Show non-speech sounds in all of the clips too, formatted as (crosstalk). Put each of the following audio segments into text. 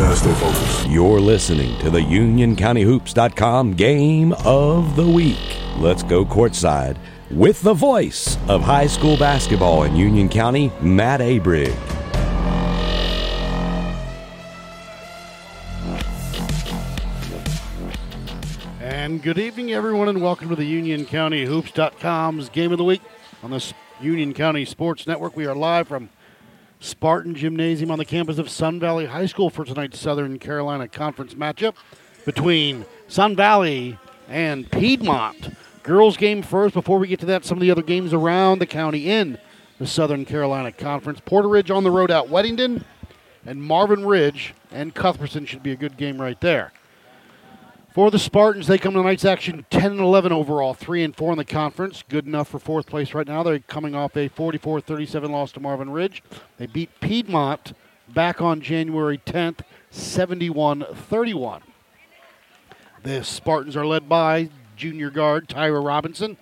You gotta stay focused. You're listening to the UnionCountyHoops.com Game of the Week. Let's go courtside with the voice of high school basketball in Union County, Matt Abrig. And good evening, everyone, and welcome to the Union County Hoops.com's Game of the Week on this Union County Sports Network. We are live from Spartan Gymnasium on the campus of Sun Valley High School for tonight's Southern Carolina Conference matchup between Sun Valley and Piedmont. Girls game first. Before we get to that, some of the other games around the county in the Southern Carolina Conference. Porter Ridge on the road at Weddington, and Marvin Ridge and Cuthbertson should be a good game right there. For the Spartans, they come to tonight's action 10 and 11 overall, 3 and 4 in the conference. Good enough for fourth place right now. They're coming off a 44 37 loss to Marvin Ridge. They beat Piedmont back on January 10th, 71 31. The Spartans are led by junior guard Tyra Robinson,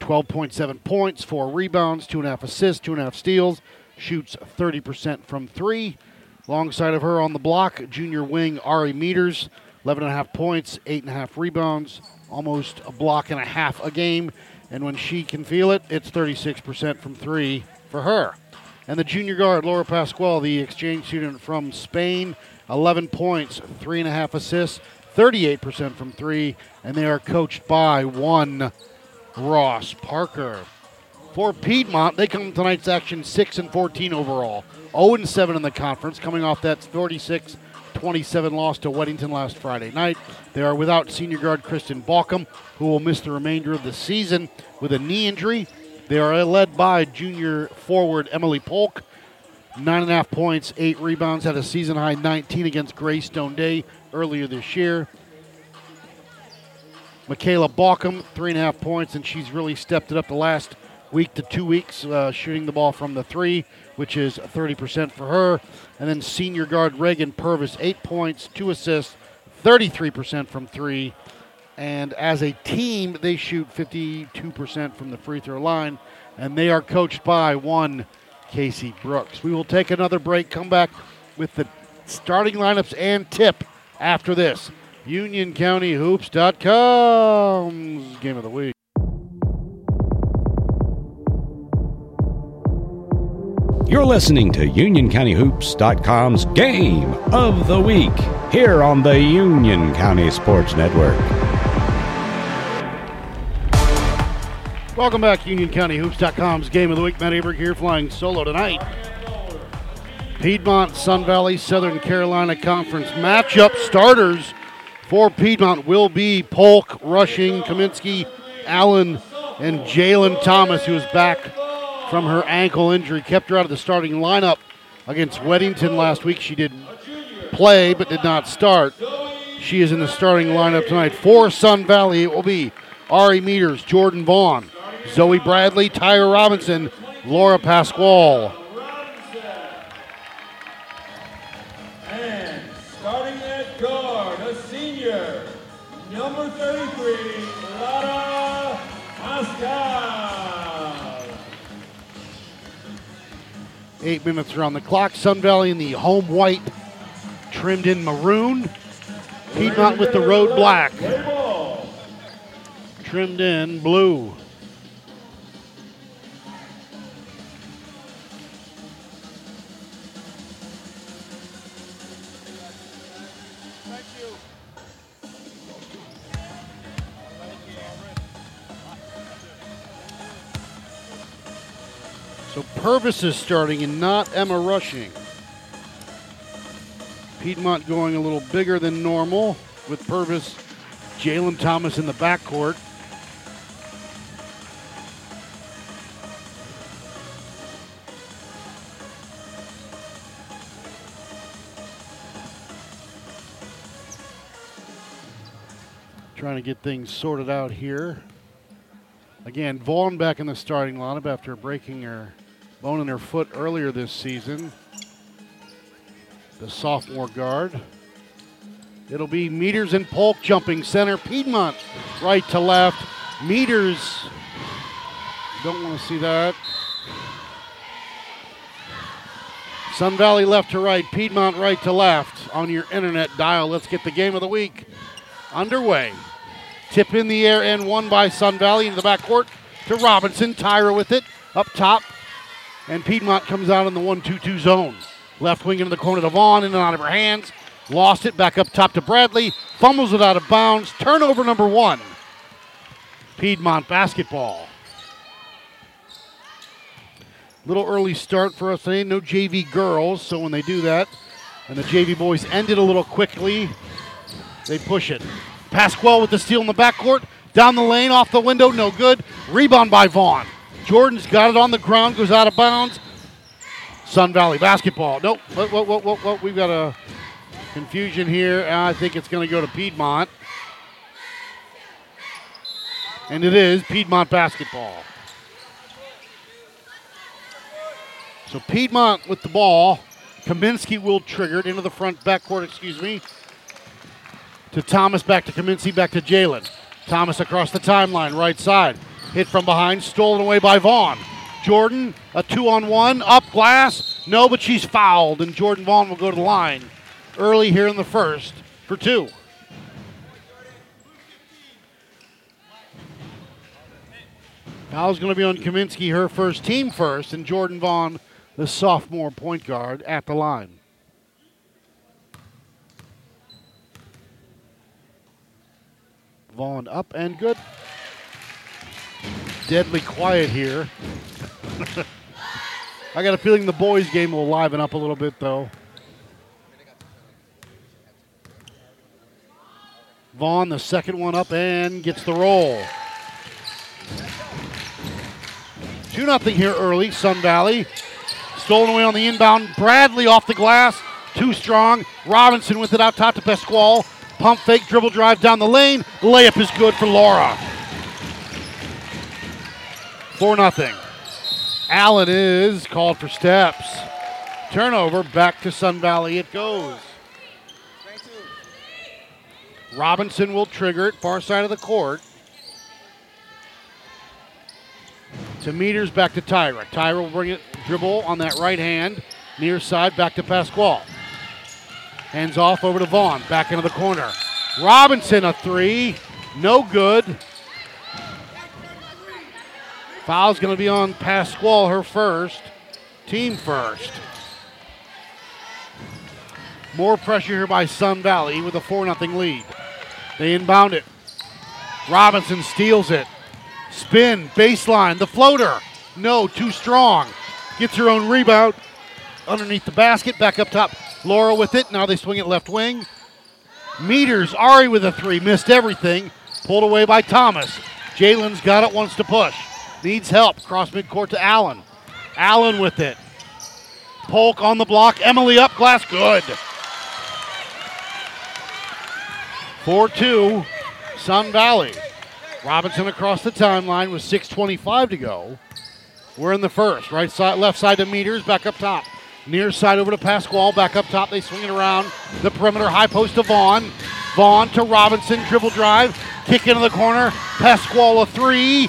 12.7 points, 4 rebounds, 2.5 assists, 2.5 steals, shoots 30% from 3. Alongside of her on the block, junior wing Ari Meters, 11.5 points, 8.5 rebounds, almost a block and a half a game. And when she can feel it, it's 36% from 3 for her. And the junior guard, Laura Pascual, the exchange student from Spain, 11 points, 3.5 assists, 38% from 3. And they are coached by one Ross Parker. For Piedmont, they come tonight's action 6 and 14 overall, 0 and 7 in the conference, coming off that 36 27 loss to Weddington last Friday night. They are without senior guard Kristen Balkum, who will miss the remainder of the season with a knee injury. They are led by junior forward Emily Polk, nine and a half points, eight rebounds, had a season high 19 against Gray Stone Day earlier this year. Michaela Balkum, three and a half points, and she's really stepped it up the last week to two weeks, uh, shooting the ball from the three, which is 30% for her. And then senior guard Reagan Purvis, eight points, two assists, 33% from three. And as a team, they shoot 52% from the free throw line, and they are coached by one Casey Brooks. We will take another break, come back with the starting lineups and tip after this. UnionCountyHoops.com's game of the week. You're listening to UnionCountyHoops.com's Game of the Week here on the Union County Sports Network. Welcome back, UnionCountyHoops.com's Game of the Week. Matt Aberg here, flying solo tonight. Piedmont, Sun Valley, Southern Carolina Conference matchup starters for Piedmont will be Polk, Rushing, Kaminsky, Allen, and Jalen Thomas, who is back from her ankle injury. Kept her out of the starting lineup against Weddington last week. She did play but did not start. She is in the starting lineup tonight. For Sun Valley, it will be Ari Meters, Jordan Vaughn, Zoe Bradley, Tyra Robinson, Laura Pasquale. Eight minutes are on the clock. Sun Valley in the home white, trimmed in maroon. Piedmont with the road black, trimmed in blue. So Purvis is starting and not Emma rushing. Piedmont going a little bigger than normal with Purvis, Jalen Thomas in the backcourt. Trying to get things sorted out here. Again, Vaughn back in the starting lineup after breaking her bone in her foot earlier this season. The sophomore guard. It'll be Meters and Polk jumping center. Piedmont right to left. Meters. Don't want to see that. Sun Valley left to right. Piedmont right to left on your internet dial. Let's get the game of the week underway. Tip in the air and one by Sun Valley into the backcourt to Robinson. Tyra with it up top. And Piedmont comes out in the 1 2 2 zone. Left wing into the corner to Vaughn, in and out of her hands. Lost it back up top to Bradley. Fumbles it out of bounds. Turnover number one. Piedmont basketball. Little early start for us today. No JV girls, so when they do that, and the JV boys end it a little quickly, they push it. Pasquale with the steal in the backcourt. Down the lane, off the window, no good. Rebound by Vaughn. Jordan's got it on the ground, goes out of bounds. Sun Valley basketball. Nope. What, what, what, what, what? We've got a confusion here. I think it's going to go to Piedmont. And it is Piedmont basketball. So Piedmont with the ball. Kaminsky will trigger it into the front backcourt, excuse me. To Thomas, back to Kaminsky, back to Jalen. Thomas across the timeline, right side. Hit from behind, stolen away by Vaughn. Jordan, a two on one, up glass. No, but she's fouled, and Jordan Vaughn will go to the line early here in the first for two. Foul's going to be on Kaminsky, her first team first, and Jordan Vaughn, the sophomore point guard, at the line. Vaughn up and good. Deadly quiet here. (laughs) I got a feeling the boys' game will liven up a little bit, though. Vaughn, the second one up and gets the roll. 2 0 here early, Sun Valley. Stolen away on the inbound. Bradley off the glass. Too strong. Robinson with it out top to Pasquale. Pump fake, dribble drive down the lane. Layup is good for Laura. 4 0. Allen is called for steps. Turnover back to Sun Valley it goes. Robinson will trigger it, far side of the court. To meters back to Tyra. Tyra will bring it, dribble on that right hand, near side, back to Pasquale. Hands off over to Vaughn, back into the corner. Robinson a three, no good. Foul's going to be on Pasquale, her first, team first. More pressure here by Sun Valley with a 4 0 lead. They inbound it. Robinson steals it. Spin, baseline, the floater. No, too strong. Gets her own rebound underneath the basket, back up top. Laura with it. Now they swing it left wing. Meters, Ari with a three, missed everything. Pulled away by Thomas. Jalen's got it, wants to push. Needs help. Cross midcourt to Allen. Allen with it. Polk on the block. Emily up glass. Good. 4 2, Sun Valley. Robinson across the timeline with 6.25 to go. We're in the first. Right side, left side to Meters, back up top. Near side over to Pasquale, back up top. They swing it around the perimeter, high post to Vaughn. Vaughn to Robinson, dribble drive, kick into the corner. Pasquale a three.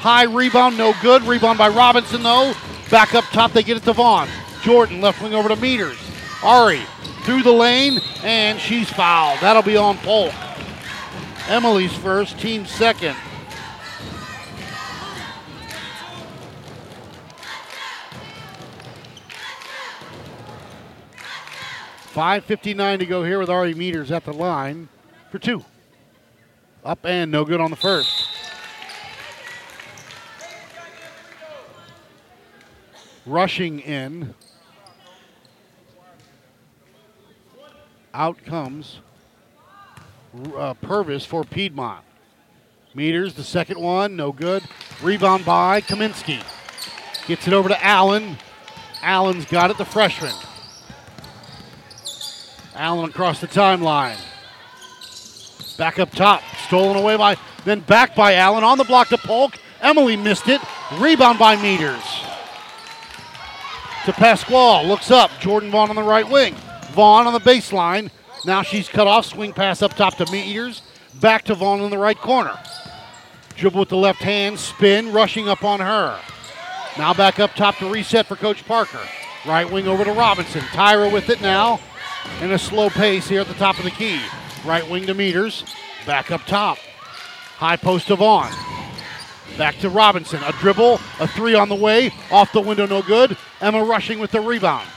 High rebound, no good. Rebound by Robinson though. Back up top, they get it to Vaughn. Jordan left wing over to Meters. Ari through the lane, and she's fouled. That'll be on Polk. Emily's first, team second. Five fifty-nine to go here with Ari Meters at the line for two. Up and no good on the first. Rushing in. Out comes uh, Purvis for Piedmont. Meters, the second one, no good. Rebound by Kaminsky. Gets it over to Allen. Allen's got it, the freshman. Allen across the timeline. Back up top, stolen away by then back by Allen on the block to Polk. Emily missed it. Rebound by Meters. To Pasquale. Looks up. Jordan Vaughn on the right wing. Vaughn on the baseline. Now she's cut off. Swing pass up top to Meters. Back to Vaughn in the right corner. Dribble with the left hand. Spin. Rushing up on her. Now back up top to reset for Coach Parker. Right wing over to Robinson. Tyra with it now. In a slow pace here at the top of the key. Right wing to Meters. Back up top. High post to Vaughn. Back to Robinson. A dribble, a three on the way. Off the window, no good. Emma rushing with the rebound.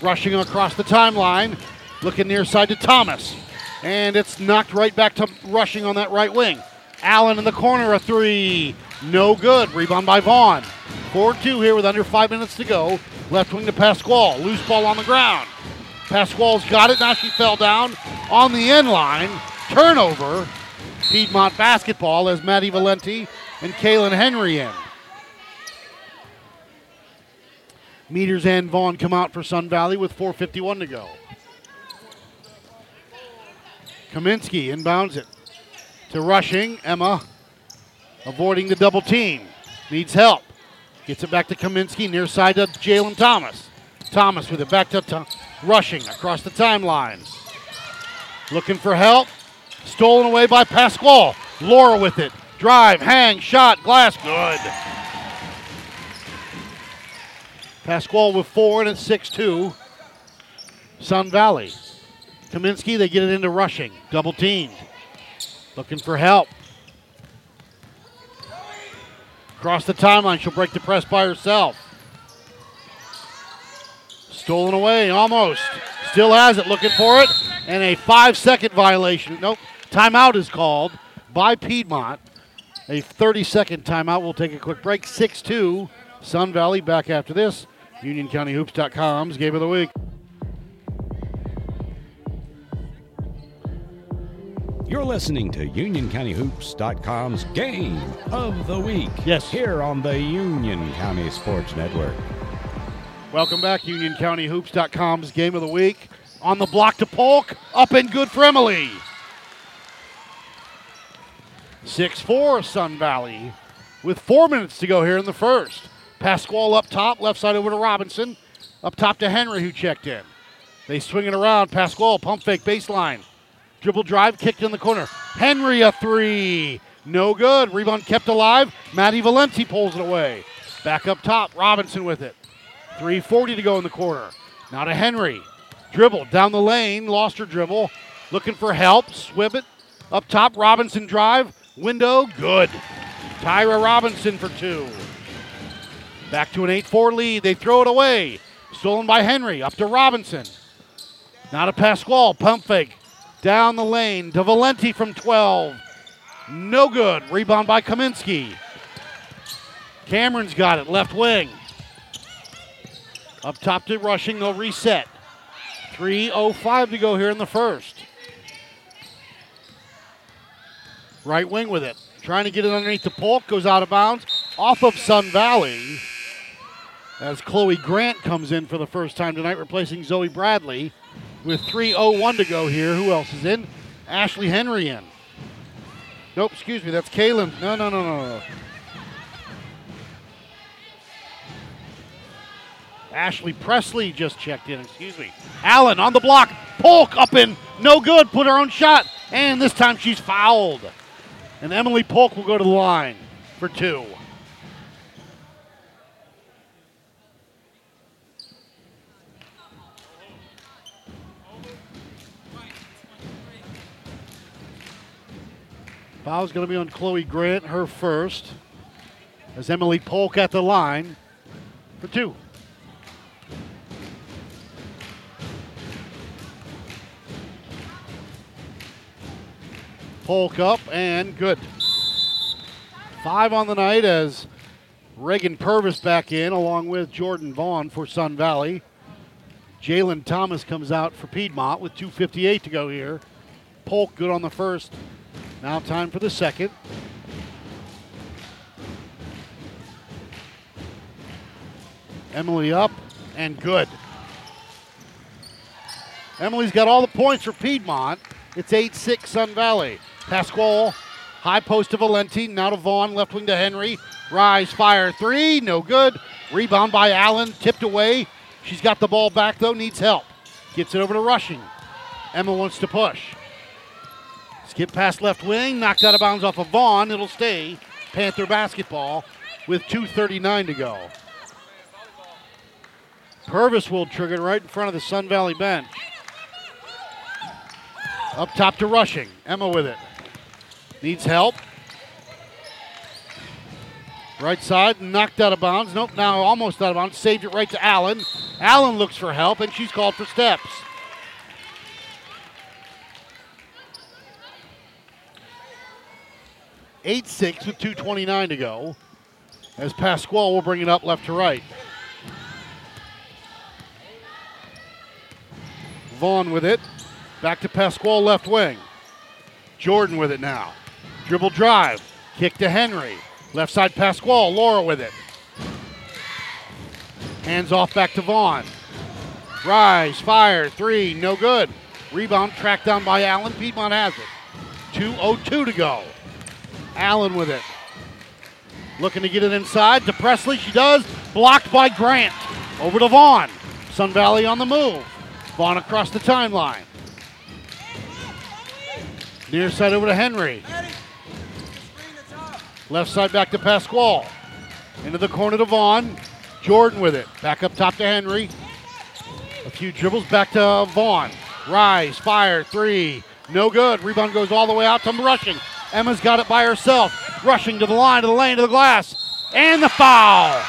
Rushing across the timeline. Looking near side to Thomas. And it's knocked right back to rushing on that right wing. Allen in the corner, a three. No good. Rebound by Vaughn. 4 2 here with under five minutes to go. Left wing to Pasquale. Loose ball on the ground. Pasquale's got it. Now she fell down on the end line. Turnover. Piedmont basketball as Maddie Valenti and Kaylin Henry in. Meters and Vaughn come out for Sun Valley with 4.51 to go. Kaminsky inbounds it to Rushing. Emma avoiding the double team. Needs help. Gets it back to Kaminsky, near side to Jalen Thomas. Thomas with it back to, to Rushing across the timeline. Looking for help. Stolen away by Pasquale. Laura with it. Drive, hang, shot, glass, good. Pasquale with four, and it's 6 2. Sun Valley. Kaminsky, they get it into rushing. Double teamed. Looking for help. Across the timeline, she'll break the press by herself. Stolen away, almost. Still has it, looking for it. And a five second violation. Nope. Timeout is called by Piedmont. A 30 second timeout. We'll take a quick break. 6 2. Sun Valley back after this. UnionCountyHoops.com's game of the week. You're listening to UnionCountyHoops.com's Game of the Week. Yes. Here on the Union County Sports Network. Welcome back, UnionCountyHoops.com's game of the week. On the block to Polk, up and good for Emily. 6 4 Sun Valley with four minutes to go here in the first. Pasquale up top, left side over to Robinson. Up top to Henry, who checked in. They swing it around. Pasquale, pump fake baseline. Dribble drive, kicked in the corner. Henry, a three. No good. Rebound kept alive. Maddie Valenti pulls it away. Back up top, Robinson with it. 3.40 to go in the quarter. Now to Henry. Dribble down the lane, lost her dribble. Looking for help. Swib it. Up top, Robinson drive. Window, good. Tyra Robinson for two. Back to an 8 4 lead. They throw it away. Stolen by Henry. Up to Robinson. Now to Pasquale. Pump fake. Down the lane to Valenti from 12. No good. Rebound by Kaminsky. Cameron's got it. Left wing. Up top to rushing. They'll reset. 3.05 to go here in the first. Right wing with it. Trying to get it underneath the Polk. Goes out of bounds. Off of Sun Valley. As Chloe Grant comes in for the first time tonight, replacing Zoe Bradley. With 3.01 to go here. Who else is in? Ashley Henry in. Nope, excuse me. That's Kaylin. No, no, no, no, no. Ashley Presley just checked in. Excuse me. Allen on the block. Polk up in. No good. Put her own shot. And this time she's fouled. And Emily Polk will go to the line for two. Foul's going to be on Chloe Grant, her first. As Emily Polk at the line for two. Polk up and good. Five on the night as Reagan Purvis back in along with Jordan Vaughn for Sun Valley. Jalen Thomas comes out for Piedmont with 2.58 to go here. Polk good on the first. Now time for the second. Emily up and good. Emily's got all the points for Piedmont. It's 8 6 Sun Valley. Pasquale High post to Valenti. Now to Vaughn. Left wing to Henry. Rise, fire, three. No good. Rebound by Allen. Tipped away. She's got the ball back, though. Needs help. Gets it over to Rushing. Emma wants to push. Skip past left wing. Knocked out of bounds off of Vaughn. It'll stay. Panther basketball with 2.39 to go. Purvis will trigger it right in front of the Sun Valley bench. Up top to rushing. Emma with it. Needs help. Right side, knocked out of bounds. Nope, now almost out of bounds. Saved it right to Allen. Allen looks for help, and she's called for steps. Eight six with 2:29 to go. As Pasquale will bring it up left to right. Vaughn with it. Back to Pasquale left wing. Jordan with it now. Dribble drive. Kick to Henry. Left side Pasquale. Laura with it. Hands off back to Vaughn. Rise, fire, three, no good. Rebound tracked down by Allen. Piedmont has it. 2.02 to go. Allen with it. Looking to get it inside to Presley. She does. Blocked by Grant. Over to Vaughn. Sun Valley on the move. Vaughn across the timeline. Near side over to Henry. Left side back to Pasquale. Into the corner to Vaughn. Jordan with it. Back up top to Henry. A few dribbles back to Vaughn. Rise, fire, three. No good. Rebound goes all the way out to rushing. Emma's got it by herself. Rushing to the line, to the lane, to the glass. And the foul.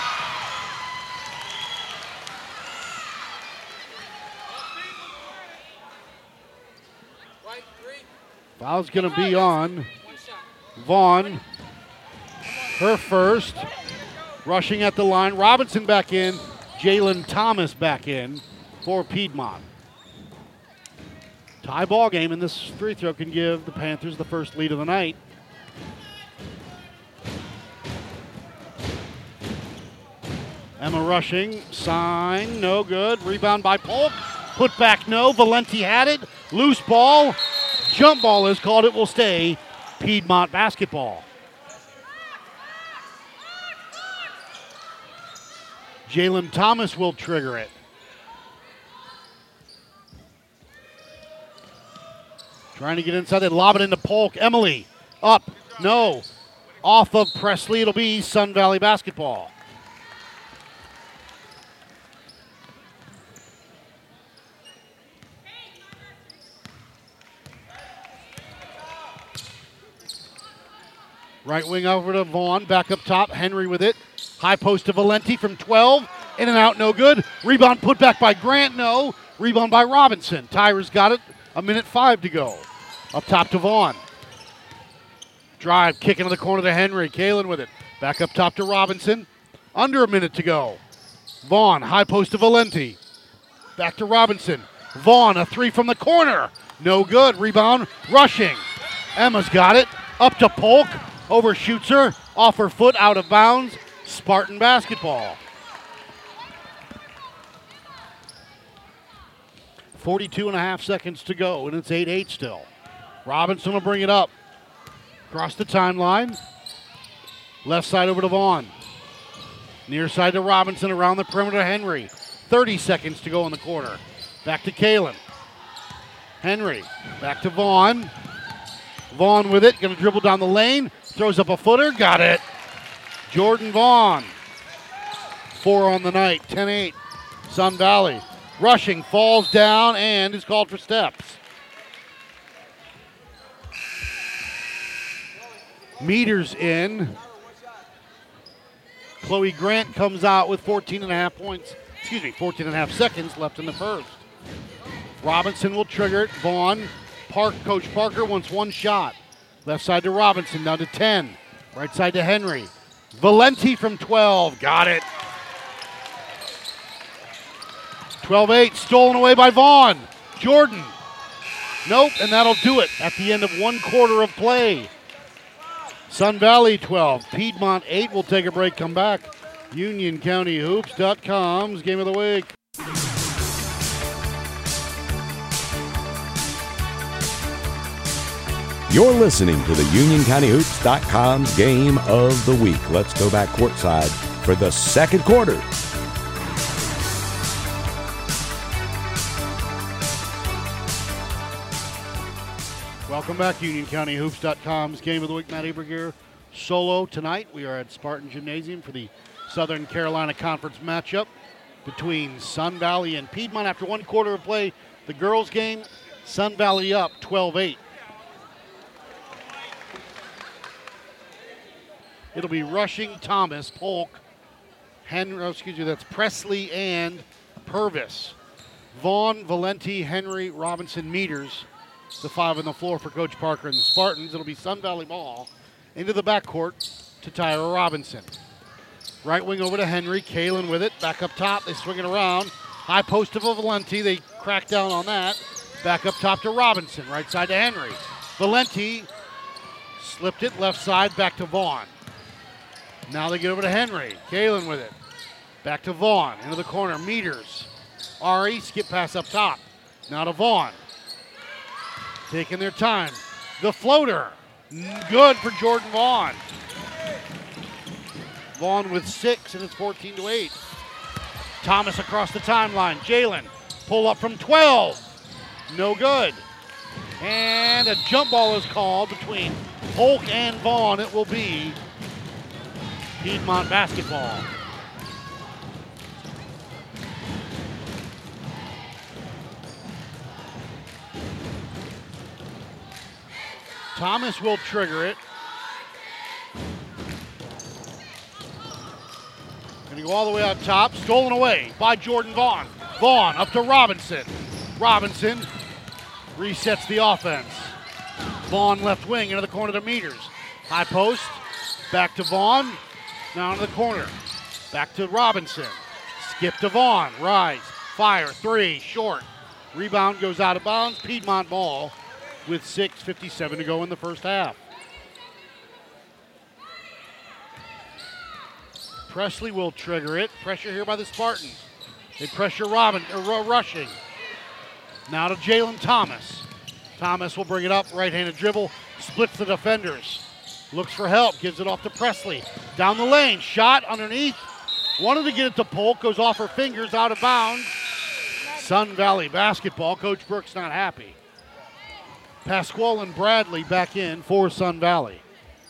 Foul's going to be on Vaughn. Her first. Rushing at the line. Robinson back in. Jalen Thomas back in for Piedmont. Tie ball game, and this free throw can give the Panthers the first lead of the night. Emma rushing, sign, no good. Rebound by Polk. Put back, no. Valenti had it. Loose ball. Jump ball is called. It will stay Piedmont basketball. Jalen Thomas will trigger it. Trying to get inside. They lob it into Polk. Emily up. No. Off of Presley. It'll be Sun Valley basketball. Right wing over to Vaughn. Back up top. Henry with it. High post to Valenti from 12. In and out, no good. Rebound put back by Grant, no. Rebound by Robinson. Tyra's got it. A minute five to go. Up top to Vaughn. Drive, kick into the corner to Henry. Kalen with it. Back up top to Robinson. Under a minute to go. Vaughn, high post to Valenti. Back to Robinson. Vaughn, a three from the corner. No good. Rebound, rushing. Emma's got it. Up to Polk. Overshoots her. Off her foot, out of bounds. Spartan basketball. 42 and a half seconds to go, and it's 8 8 still. Robinson will bring it up. Across the timeline. Left side over to Vaughn. Near side to Robinson around the perimeter. Henry. 30 seconds to go in the quarter. Back to Kalen. Henry. Back to Vaughn. Vaughn with it. Going to dribble down the lane. Throws up a footer. Got it. Jordan Vaughn. Four on the night. 10 8. Sun Valley. Rushing. Falls down and is called for steps. Meters in. Chloe Grant comes out with 14 and a half points, excuse me, 14 and a half seconds left in the first. Robinson will trigger it. Vaughn, Park, Coach Parker wants one shot. Left side to Robinson, down to 10. Right side to Henry. Valenti from 12, got it. 12 8, stolen away by Vaughn. Jordan. Nope, and that'll do it at the end of one quarter of play. Sun Valley 12, Piedmont 8. We'll take a break, come back. UnionCountyHoops.com's game of the week. You're listening to the UnionCountyHoops.com's Game of the Week. Let's go back courtside for the second quarter. Welcome back, UnionCountyHoops.com's Game of the Week. Matt Eberger solo tonight. We are at Spartan Gymnasium for the Southern Carolina Conference matchup between Sun Valley and Piedmont. After one quarter of play, the girls' game, Sun Valley up 12 8. It'll be Rushing, Thomas, Polk, Henry, oh, excuse me, that's Presley and Purvis. Vaughn, Valenti, Henry, Robinson, Meters, the five on the floor for Coach Parker and the Spartans. It'll be Sun Valley ball into the backcourt to Tyra Robinson. Right wing over to Henry. Kalen with it. Back up top. They swing it around. High post of Valenti. They crack down on that. Back up top to Robinson. Right side to Henry. Valenti slipped it left side back to Vaughn. Now they get over to Henry. Kalen with it. Back to Vaughn. Into the corner. Meters. Ari skip pass up top. Now to Vaughn. Taking their time. The floater. Good for Jordan Vaughn. Vaughn with six, and it's 14 to 8. Thomas across the timeline. Jalen pull up from 12. No good. And a jump ball is called between Polk and Vaughn. It will be Piedmont basketball. Thomas will trigger it. To go all the way up top. Stolen away by Jordan Vaughn. Vaughn up to Robinson. Robinson resets the offense. Vaughn left wing into the corner to Meters. High post. Back to Vaughn. Now into the corner. Back to Robinson. Skip to Vaughn. Rise. Fire. Three. Short. Rebound goes out of bounds. Piedmont ball with 6.57 to go in the first half. Presley will trigger it. Pressure here by the Spartans. They pressure Robin, uh, rushing. Now to Jalen Thomas. Thomas will bring it up, right-handed dribble, splits the defenders. Looks for help, gives it off to Presley. Down the lane, shot underneath. Wanted to get it to Polk, goes off her fingers, out of bounds. Sun Valley basketball. Coach Brooks not happy. Pasquale and Bradley back in for Sun Valley.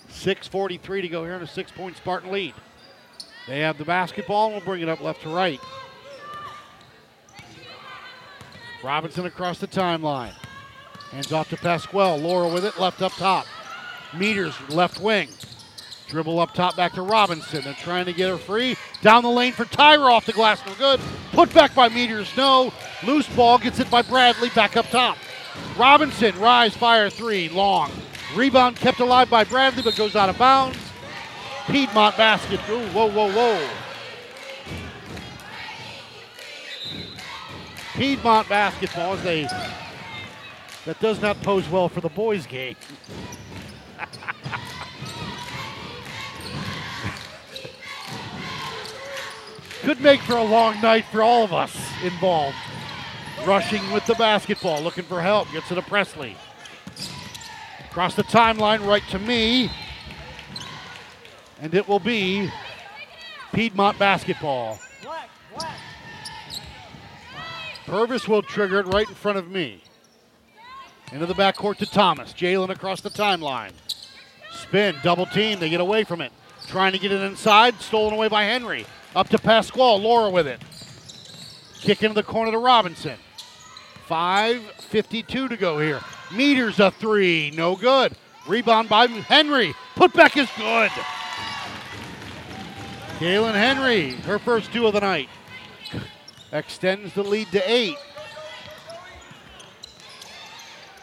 6.43 to go here in a six point Spartan lead. They have the basketball and will bring it up left to right. Robinson across the timeline. Hands off to Pasquale. Laura with it, left up top. Meters, left wing. Dribble up top back to Robinson. They're trying to get her free. Down the lane for Tyra off the glass. No good. Put back by Meters. No. Loose ball gets it by Bradley back up top. Robinson, rise, fire three, long. Rebound kept alive by Bradley, but goes out of bounds. Piedmont basket. Ooh, whoa, whoa, whoa. Piedmont basketball is a that does not pose well for the boys' game. Could make for a long night for all of us involved. Rushing with the basketball, looking for help, gets it to Presley. Across the timeline, right to me. And it will be Piedmont basketball. Purvis will trigger it right in front of me. Into the backcourt to Thomas. Jalen across the timeline. Spin, double team. They get away from it. Trying to get it inside. Stolen away by Henry. Up to Pasquale. Laura with it. Kick into the corner to Robinson. 5.52 to go here. Meters a three. No good. Rebound by Henry. Put back is good. Kaylin Henry, her first two of the night. Extends the lead to eight.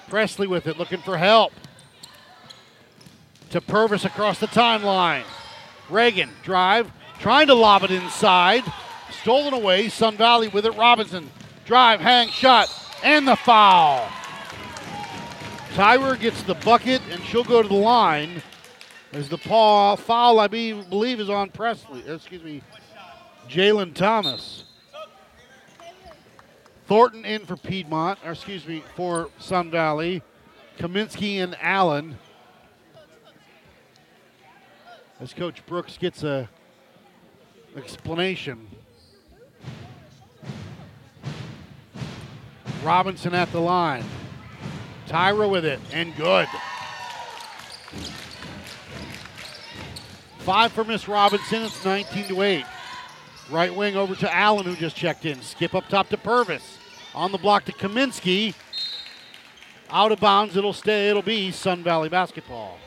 Presley with it, looking for help. To Purvis across the timeline. Reagan, drive, trying to lob it inside. Stolen away. Sun Valley with it. Robinson, drive, hang, shot, and the foul. Tyra gets the bucket, and she'll go to the line. As the paw, foul, I be, believe, is on Presley. Uh, excuse me, Jalen Thomas. Thornton in for Piedmont, or excuse me, for Sun Valley. Kaminsky and Allen. As Coach Brooks gets a explanation. Robinson at the line. Tyra with it, and good. Five for Miss Robinson. It's 19 to 8. Right wing over to Allen, who just checked in. Skip up top to Purvis. On the block to Kaminsky. Out of bounds. It'll stay. It'll be Sun Valley basketball.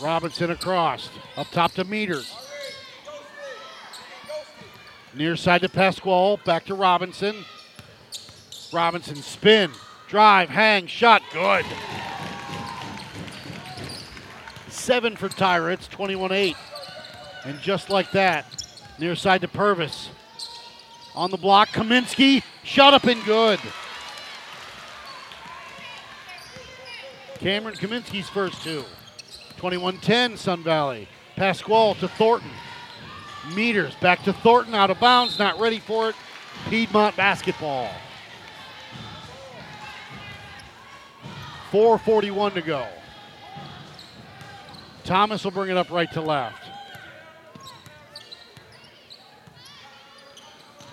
Robinson across. Up top to Meters. Near side to Pasquale. Back to Robinson. Robinson spin. Drive, hang, shot. Good. Seven for Tyra. It's 21 8. And just like that, near side to Purvis. On the block, Kaminsky. Shot up and good. Cameron Kaminsky's first two. 21 10, Sun Valley. Pasquale to Thornton. Meters back to Thornton, out of bounds, not ready for it. Piedmont basketball. 4.41 to go. Thomas will bring it up right to left.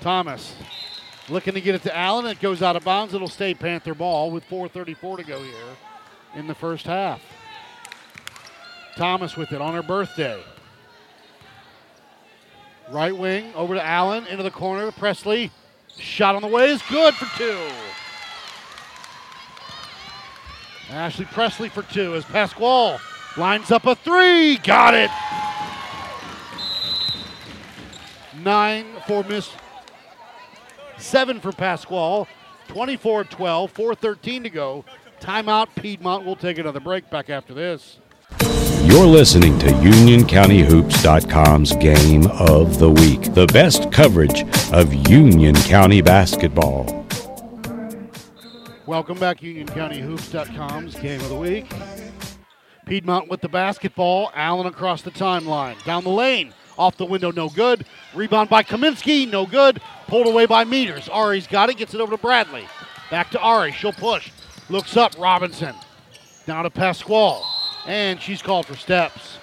Thomas looking to get it to Allen. It goes out of bounds. It'll stay Panther ball with 4.34 to go here in the first half. Thomas with it on her birthday. Right wing over to Allen, into the corner. Presley. Shot on the way is good for two. Ashley Presley for two as Pasquale lines up a three. Got it. Nine for Miss. Seven for Pasquale. 24 12, 4.13 to go. Timeout. Piedmont will take another break back after this. You're listening to UnionCountyHoops.com's Game of the Week, the best coverage of Union County basketball. Welcome back, UnionCountyHoops.com's Game of the Week. Piedmont with the basketball. Allen across the timeline. Down the lane. Off the window, no good. Rebound by Kaminsky, no good. Pulled away by Meters. Ari's got it, gets it over to Bradley. Back to Ari. She'll push. Looks up, Robinson. Down to Pasquale. And she's called for steps.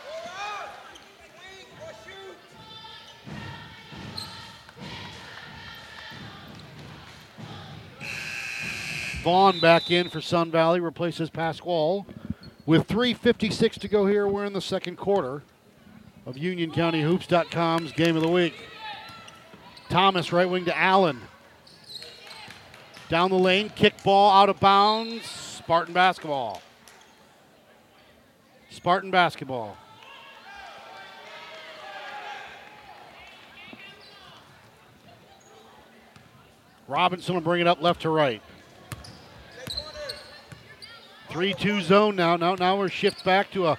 Vaughn back in for Sun Valley, replaces Pasquale. With 3.56 to go here, we're in the second quarter of UnionCountyHoops.com's Game of the Week. Thomas, right wing to Allen. Down the lane, kick ball out of bounds. Spartan basketball. Spartan basketball. Robinson will bring it up left to right. 3-2 zone now. Now, now we're shift back to a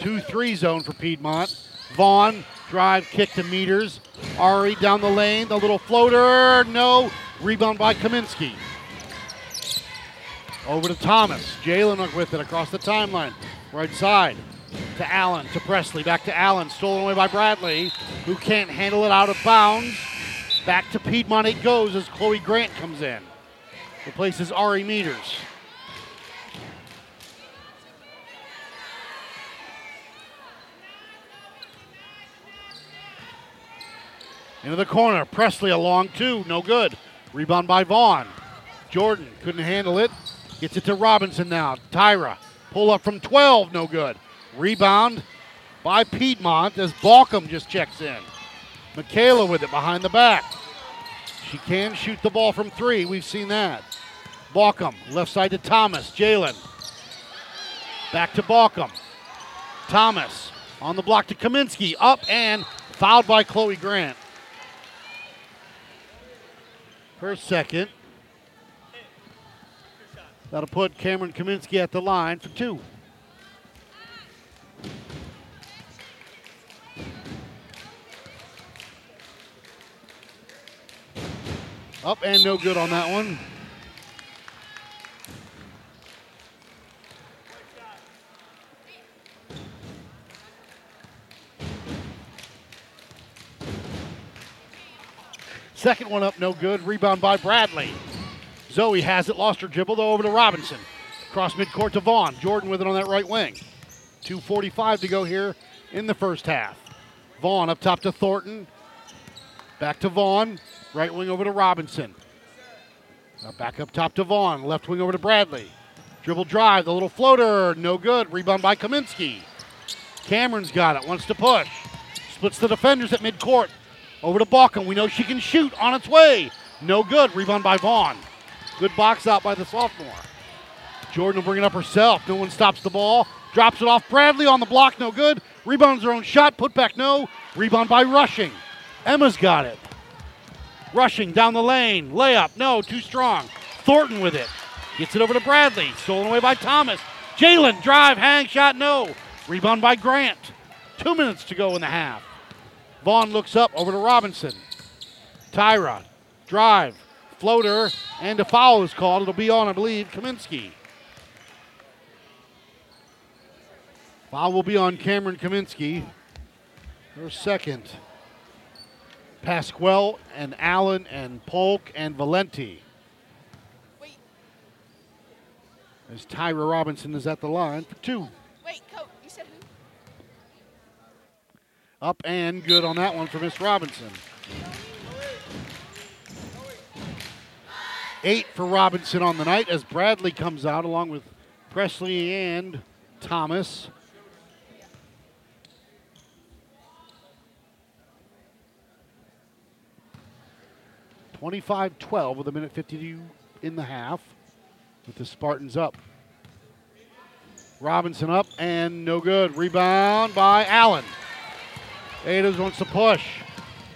2-3 zone for Piedmont. Vaughn, drive, kick to meters. Ari down the lane, the little floater, no. Rebound by Kaminsky. Over to Thomas. Jalen with it across the timeline. Right side to Allen, to Presley, back to Allen. Stolen away by Bradley, who can't handle it out of bounds. Back to Piedmont it goes as Chloe Grant comes in. Replaces Ari Meters. Into the corner. Presley along two. No good. Rebound by Vaughn. Jordan couldn't handle it. Gets it to Robinson now. Tyra. Pull up from 12. No good. Rebound by Piedmont as Balkum just checks in. Michaela with it behind the back. She can shoot the ball from three. We've seen that. Balkum, left side to Thomas. Jalen. Back to Balkum. Thomas on the block to Kaminsky. Up and fouled by Chloe Grant. Her second. That'll put Cameron Kaminsky at the line for two. Up and no good on that one. Second one up, no good. Rebound by Bradley. Zoe has it, lost her dribble, though over to Robinson. Cross midcourt to Vaughn. Jordan with it on that right wing. 2.45 to go here in the first half. Vaughn up top to Thornton. Back to Vaughn. Right wing over to Robinson. Now back up top to Vaughn. Left wing over to Bradley. Dribble drive, the little floater, no good. Rebound by Kaminsky. Cameron's got it, wants to push. Splits the defenders at midcourt. Over to Balkum. We know she can shoot on its way. No good. Rebound by Vaughn. Good box out by the sophomore. Jordan will bring it up herself. No one stops the ball. Drops it off. Bradley on the block. No good. Rebounds her own shot. Put back no. Rebound by Rushing. Emma's got it. Rushing down the lane. Layup. No. Too strong. Thornton with it. Gets it over to Bradley. Stolen away by Thomas. Jalen. Drive. Hang shot. No. Rebound by Grant. Two minutes to go in the half. Vaughn looks up over to Robinson. Tyra. Drive. Floater. And a foul is called. It'll be on, I believe, Kaminsky. Foul will be on Cameron Kaminsky. Her second. Pasquale and Allen and Polk and Valenti. As Tyra Robinson is at the line for two. Wait, coach, you said who? Up and good on that one for Miss Robinson. Eight for Robinson on the night as Bradley comes out along with Presley and Thomas. Twenty-five twelve with a minute 52 in the half with the Spartans up. Robinson up and no good. Rebound by Allen. Adas wants to push.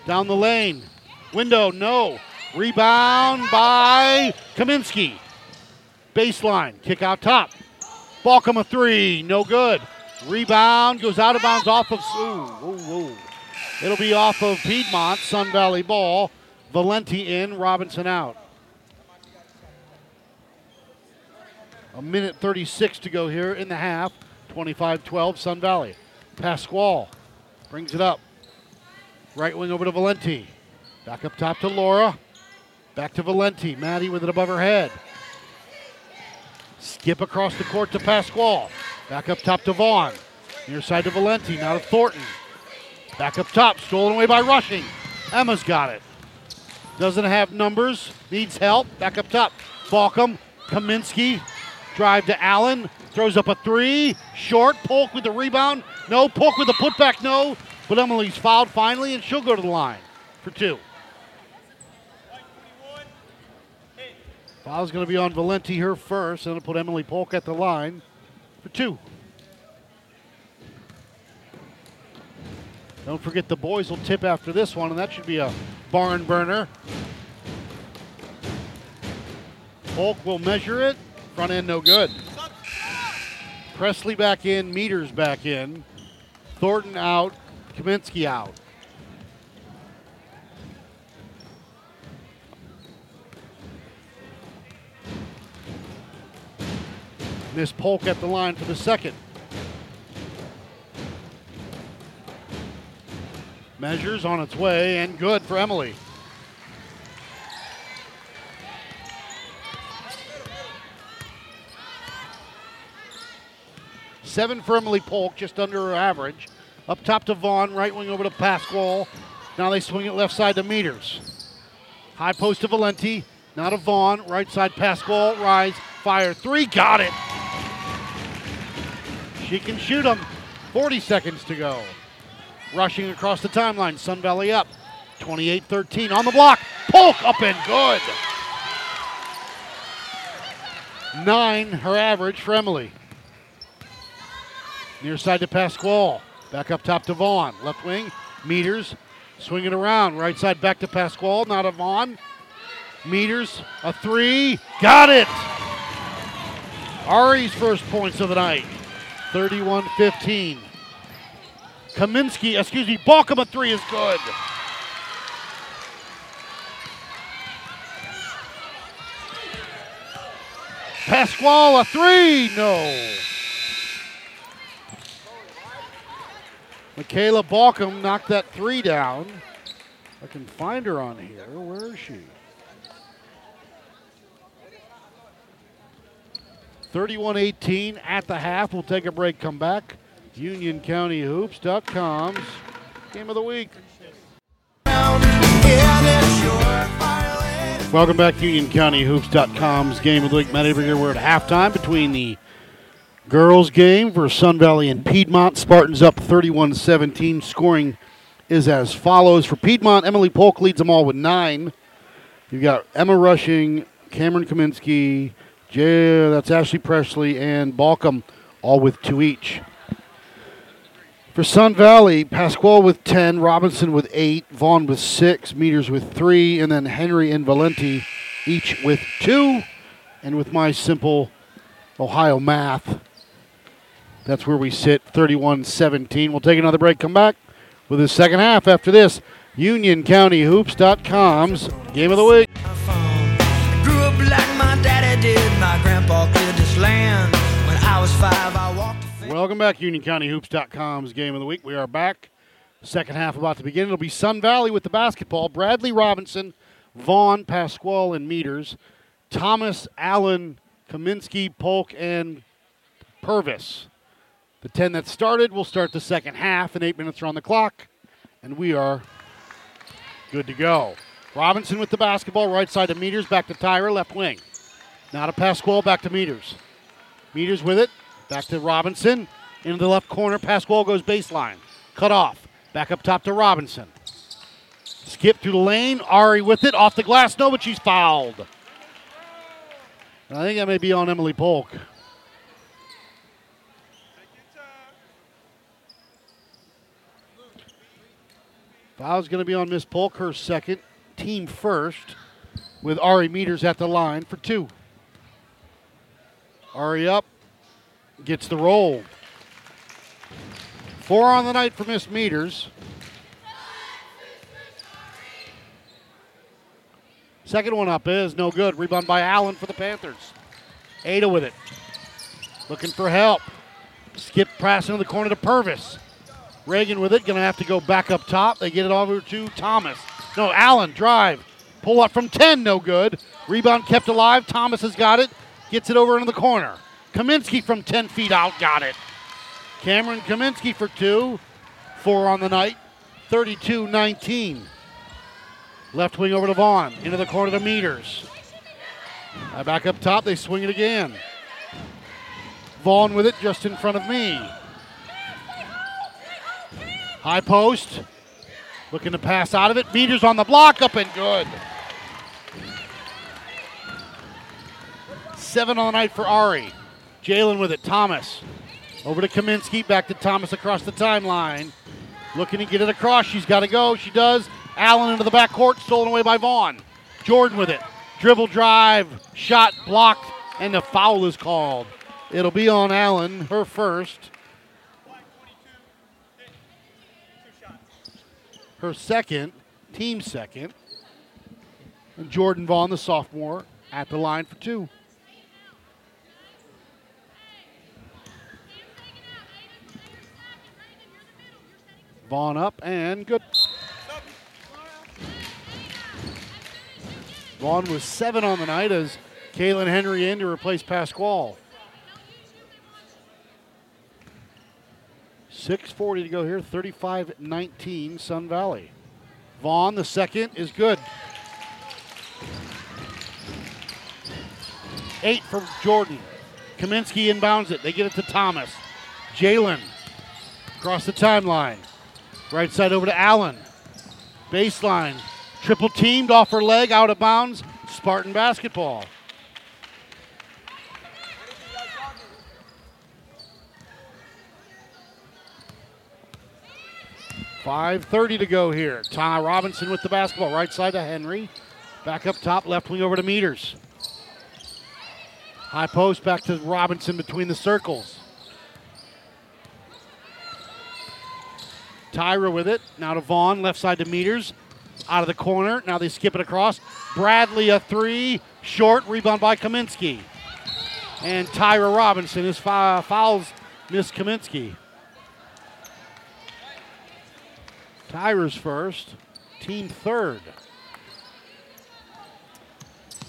Down the lane. Window, no. Rebound by Kaminsky. Baseline. Kick out top. Balkum a three. No good. Rebound goes out of bounds off of. Ooh, whoa, whoa. It'll be off of Piedmont. Sun Valley ball. Valenti in. Robinson out. A minute 36 to go here in the half. 25 12, Sun Valley. Pasquale brings it up. Right wing over to Valenti. Back up top to Laura. Back to Valenti. Maddie with it above her head. Skip across the court to Pasquale. Back up top to Vaughn. Near side to Valenti. Now to Thornton. Back up top. Stolen away by Rushing. Emma's got it. Doesn't have numbers. Needs help. Back up top. Balkum. Kaminsky. Drive to Allen. Throws up a three. Short. Polk with the rebound. No. Polk with the putback. No. But Emily's fouled finally, and she'll go to the line for two. Foul's going to be on Valenti here first, and it'll put Emily Polk at the line for two. Don't forget the boys will tip after this one, and that should be a barn burner. Polk will measure it. Front end no good. Presley back in, Meters back in. Thornton out, Kaminsky out. Miss Polk at the line for the second. Measures on its way and good for Emily. Seven for Emily Polk, just under her average. Up top to Vaughn, right wing over to Pasquale. Now they swing it left side to Meters. High post to Valenti. Now to Vaughn, right side Pasquale, rise, fire, three, got it. She can shoot them. 40 seconds to go. Rushing across the timeline, Sun Valley up. 28 13 on the block. Polk up and good. Nine, her average for Emily. Near side to Pasquale. Back up top to Vaughn. Left wing, Meters. Swinging around. Right side back to Pasquale. Not to Vaughn. Meters. A three. Got it. Ari's first points of the night. 31 15. Kaminsky, excuse me, Balkum a three is good. Pasquale a three, no. Michaela Balkum knocked that three down. I can find her on here. Where is she? 31 18 at the half. We'll take a break, come back. UnionCountyHoops.com's game of the week. Welcome back to UnionCountyHoops.com's game of the week. Matt Avery here. We're at halftime between the girls' game for Sun Valley and Piedmont. Spartans up 31 17. Scoring is as follows. For Piedmont, Emily Polk leads them all with nine. You've got Emma Rushing, Cameron Kaminsky, Jay, that's Ashley Presley, and Balkum, all with two each. For Sun Valley, Pasquale with 10, Robinson with 8, Vaughn with 6, Meters with 3, and then Henry and Valenti each with 2. And with my simple Ohio math, that's where we sit 31 17. We'll take another break, come back with the second half after this. UnionCountyHoops.com's Game of the Week. Did. My grandpa cleared this land. When I was five, I walked. Welcome back, UnionCountyHoops.com's Game of the Week. We are back. Second half about to begin. It'll be Sun Valley with the basketball. Bradley Robinson, Vaughn, Pasquale, and Meters. Thomas, Allen, Kaminsky, Polk, and Purvis. The 10 that started will start the second half, and eight minutes are on the clock, and we are good to go. Robinson with the basketball, right side to Meters, back to Tyra, left wing. Now to Pasquale, back to Meters. Meters with it, back to Robinson, into the left corner. Pasquale goes baseline, cut off, back up top to Robinson. Skip through the lane, Ari with it, off the glass, no, but she's fouled. I think that may be on Emily Polk. Foul's going to be on Miss Polk, her second, team first, with Ari Meters at the line for two. Ari up, gets the roll. Four on the night for Miss Meters. Second one up is no good. Rebound by Allen for the Panthers. Ada with it. Looking for help. Skip pass into the corner to Purvis. Reagan with it. Going to have to go back up top. They get it over to Thomas. No, Allen, drive. Pull up from 10, no good. Rebound kept alive. Thomas has got it. Gets it over into the corner. Kaminsky from 10 feet out got it. Cameron Kaminsky for two. Four on the night. 32 19. Left wing over to Vaughn. Into the corner to Meters. Back up top. They swing it again. Vaughn with it just in front of me. High post. Looking to pass out of it. Meters on the block. Up and good. Seven on the night for Ari. Jalen with it. Thomas. Over to Kaminsky. Back to Thomas across the timeline. Looking to get it across. She's got to go. She does. Allen into the backcourt. Stolen away by Vaughn. Jordan with it. Dribble drive. Shot blocked. And the foul is called. It'll be on Allen, her first. Her second, team second. And Jordan Vaughn, the sophomore, at the line for two. Vaughn up and good. Vaughn was seven on the night as Kaylin Henry in to replace Pasquale. 6.40 to go here, 35 19, Sun Valley. Vaughn, the second, is good. Eight from Jordan. Kaminsky inbounds it. They get it to Thomas. Jalen across the timeline. Right side over to Allen. Baseline. Triple teamed off her leg, out of bounds. Spartan basketball. Five thirty to go here. Ty Robinson with the basketball, right side to Henry. Back up top, left wing over to Meters. High post back to Robinson between the circles. Tyra with it. Now to Vaughn, left side to Meters. Out of the corner. Now they skip it across. Bradley a three. Short. Rebound by Kaminsky. And Tyra Robinson is foul, fouls Miss Kaminsky. Tyra's first. team third.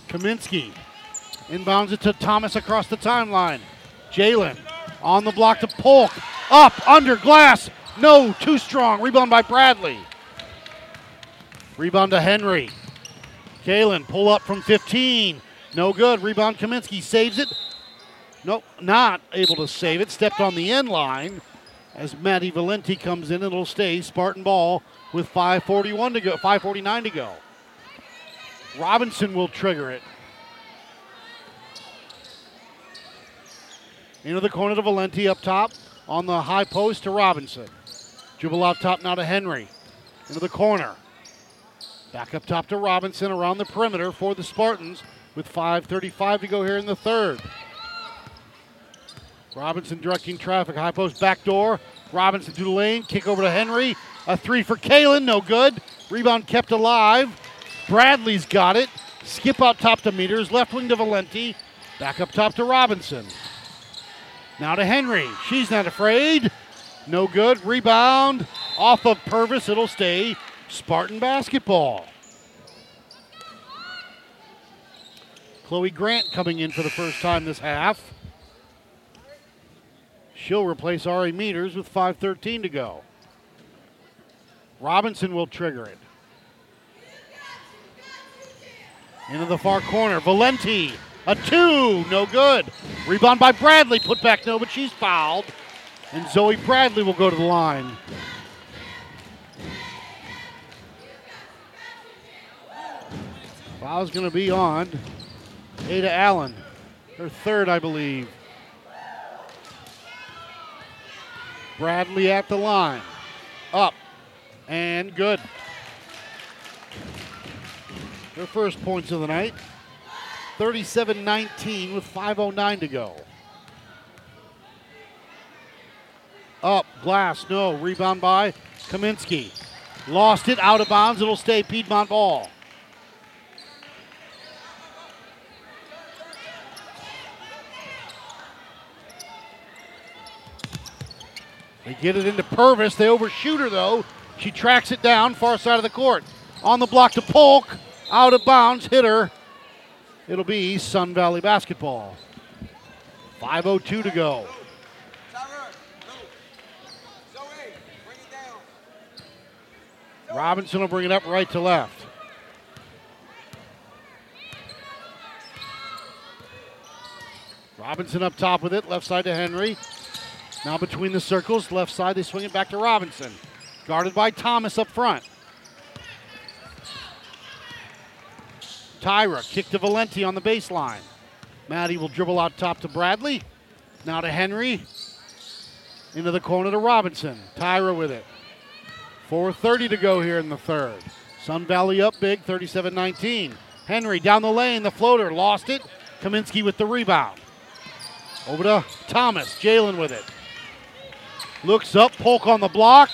Kaminsky inbounds it to Thomas across the timeline. Jalen on the block to Polk. Up, under, glass. No, too strong. Rebound by Bradley. Rebound to Henry. Kalen pull up from 15. No good. Rebound Kaminsky saves it. Nope, not able to save it. Stepped on the end line as Maddie Valenti comes in. It'll stay Spartan ball with 5:41 to go. 5:49 to go. Robinson will trigger it. Into the corner to Valenti up top on the high post to Robinson. Dribble out top now to Henry. Into the corner. Back up top to Robinson around the perimeter for the Spartans with 5.35 to go here in the third. Robinson directing traffic. High post back door. Robinson to the lane. Kick over to Henry. A three for Kalen. No good. Rebound kept alive. Bradley's got it. Skip out top to Meters. Left wing to Valenti. Back up top to Robinson. Now to Henry. She's not afraid. No good. Rebound off of Purvis. It'll stay Spartan basketball. Chloe Grant coming in for the first time this half. She'll replace Ari Meters with 5.13 to go. Robinson will trigger it. Into the far corner. Valenti, a two, no good. Rebound by Bradley, put back no, but she's fouled. And Zoe Bradley will go to the line. Foul's going to be on Ada Allen, her third, I believe. Bradley at the line. Up and good. Her first points of the night. 37 19 with 5.09 to go. Up, glass, no. Rebound by Kaminsky. Lost it, out of bounds. It'll stay Piedmont ball. They get it into Purvis. They overshoot her, though. She tracks it down, far side of the court. On the block to Polk. Out of bounds, hit her. It'll be Sun Valley basketball. 5.02 to go. Robinson will bring it up right to left. Robinson up top with it, left side to Henry. Now between the circles, left side, they swing it back to Robinson. Guarded by Thomas up front. Tyra, kick to Valenti on the baseline. Maddie will dribble out top to Bradley. Now to Henry. Into the corner to Robinson. Tyra with it. 4.30 to go here in the third. Sun Valley up big, 37 19. Henry down the lane, the floater, lost it. Kaminsky with the rebound. Over to Thomas. Jalen with it. Looks up, Polk on the block,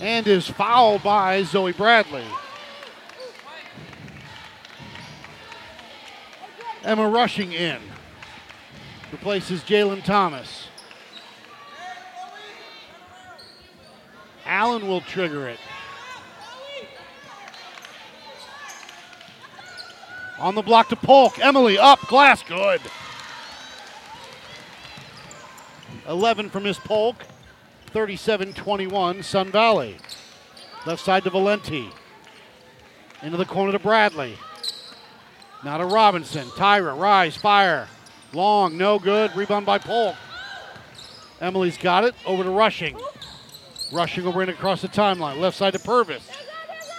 and is fouled by Zoe Bradley. Emma rushing in. Replaces Jalen Thomas. Allen will trigger it. On the block to Polk. Emily up, glass good. 11 for Miss Polk. 37 21, Sun Valley. Left side to Valenti. Into the corner to Bradley. Now to Robinson. Tyra, rise, fire. Long, no good. Rebound by Polk. Emily's got it. Over to Rushing. Rushing over and across the timeline. Left side to Purvis.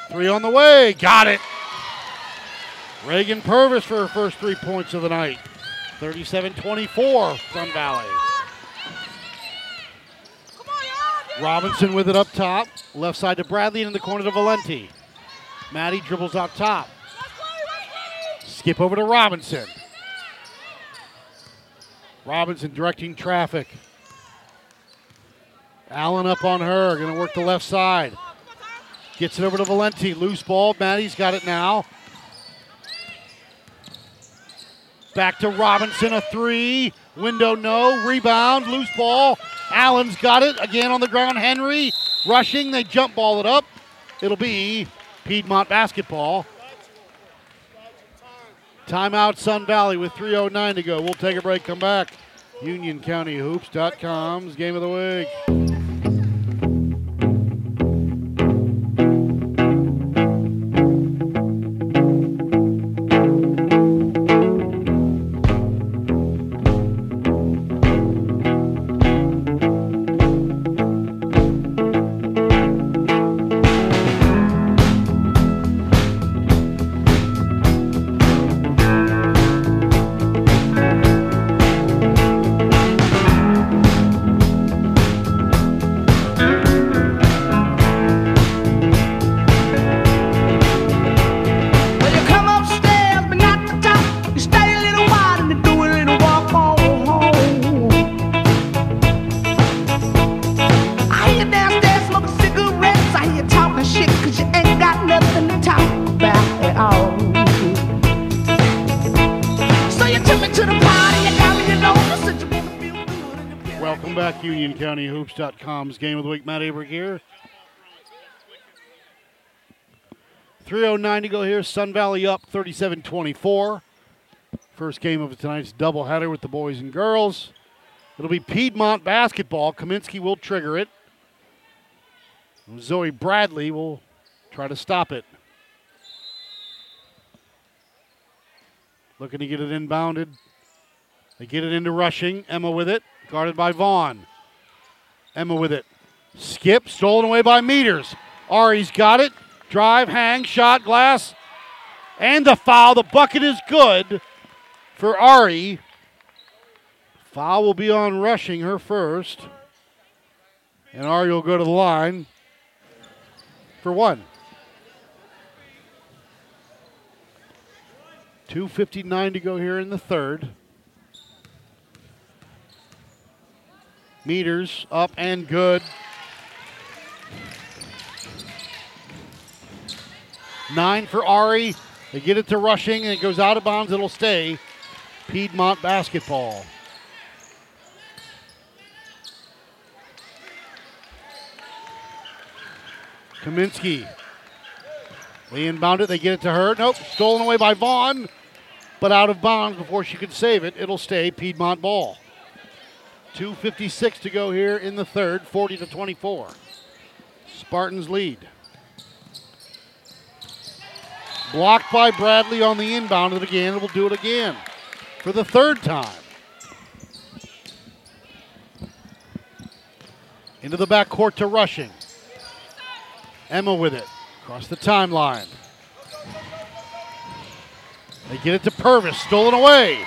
Three on the way. Got it. Reagan Purvis for her first three points of the night. 37 24, Sun Valley. Robinson with it up top. Left side to Bradley and in the corner to Valenti. Maddie dribbles out top. Skip over to Robinson. Robinson directing traffic. Allen up on her. Going to work the left side. Gets it over to Valenti. Loose ball. Maddie's got it now. Back to Robinson. A three. Window no. Rebound. Loose ball. Allen's got it. Again on the ground. Henry rushing. They jump ball it up. It'll be Piedmont basketball. Timeout Sun Valley with 3.09 to go. We'll take a break, come back. UnionCountyHoops.com's game of the week. UnionCountyHoops.com's game of the week. Matt Aberg here. 3.09 to go here. Sun Valley up 37 24. First game of tonight's doubleheader with the boys and girls. It'll be Piedmont basketball. Kaminsky will trigger it. Zoe Bradley will try to stop it. Looking to get it inbounded. They get it into rushing. Emma with it. Guarded by Vaughn. Emma with it. Skip. Stolen away by Meters. Ari's got it. Drive, hang, shot, glass. And the foul. The bucket is good for Ari. Foul will be on rushing her first. And Ari will go to the line for one. 2.59 to go here in the third. Meters up and good. Nine for Ari. They get it to rushing and it goes out of bounds. It'll stay. Piedmont basketball. Kaminsky. They inbound it. They get it to her. Nope. Stolen away by Vaughn, but out of bounds before she could save it. It'll stay Piedmont ball. 2.56 to go here in the third, 40 to 24. Spartans lead. Blocked by Bradley on the inbound of it again. It will do it again for the third time. Into the back court to rushing. Emma with it. Across the timeline. They get it to Purvis. Stolen away.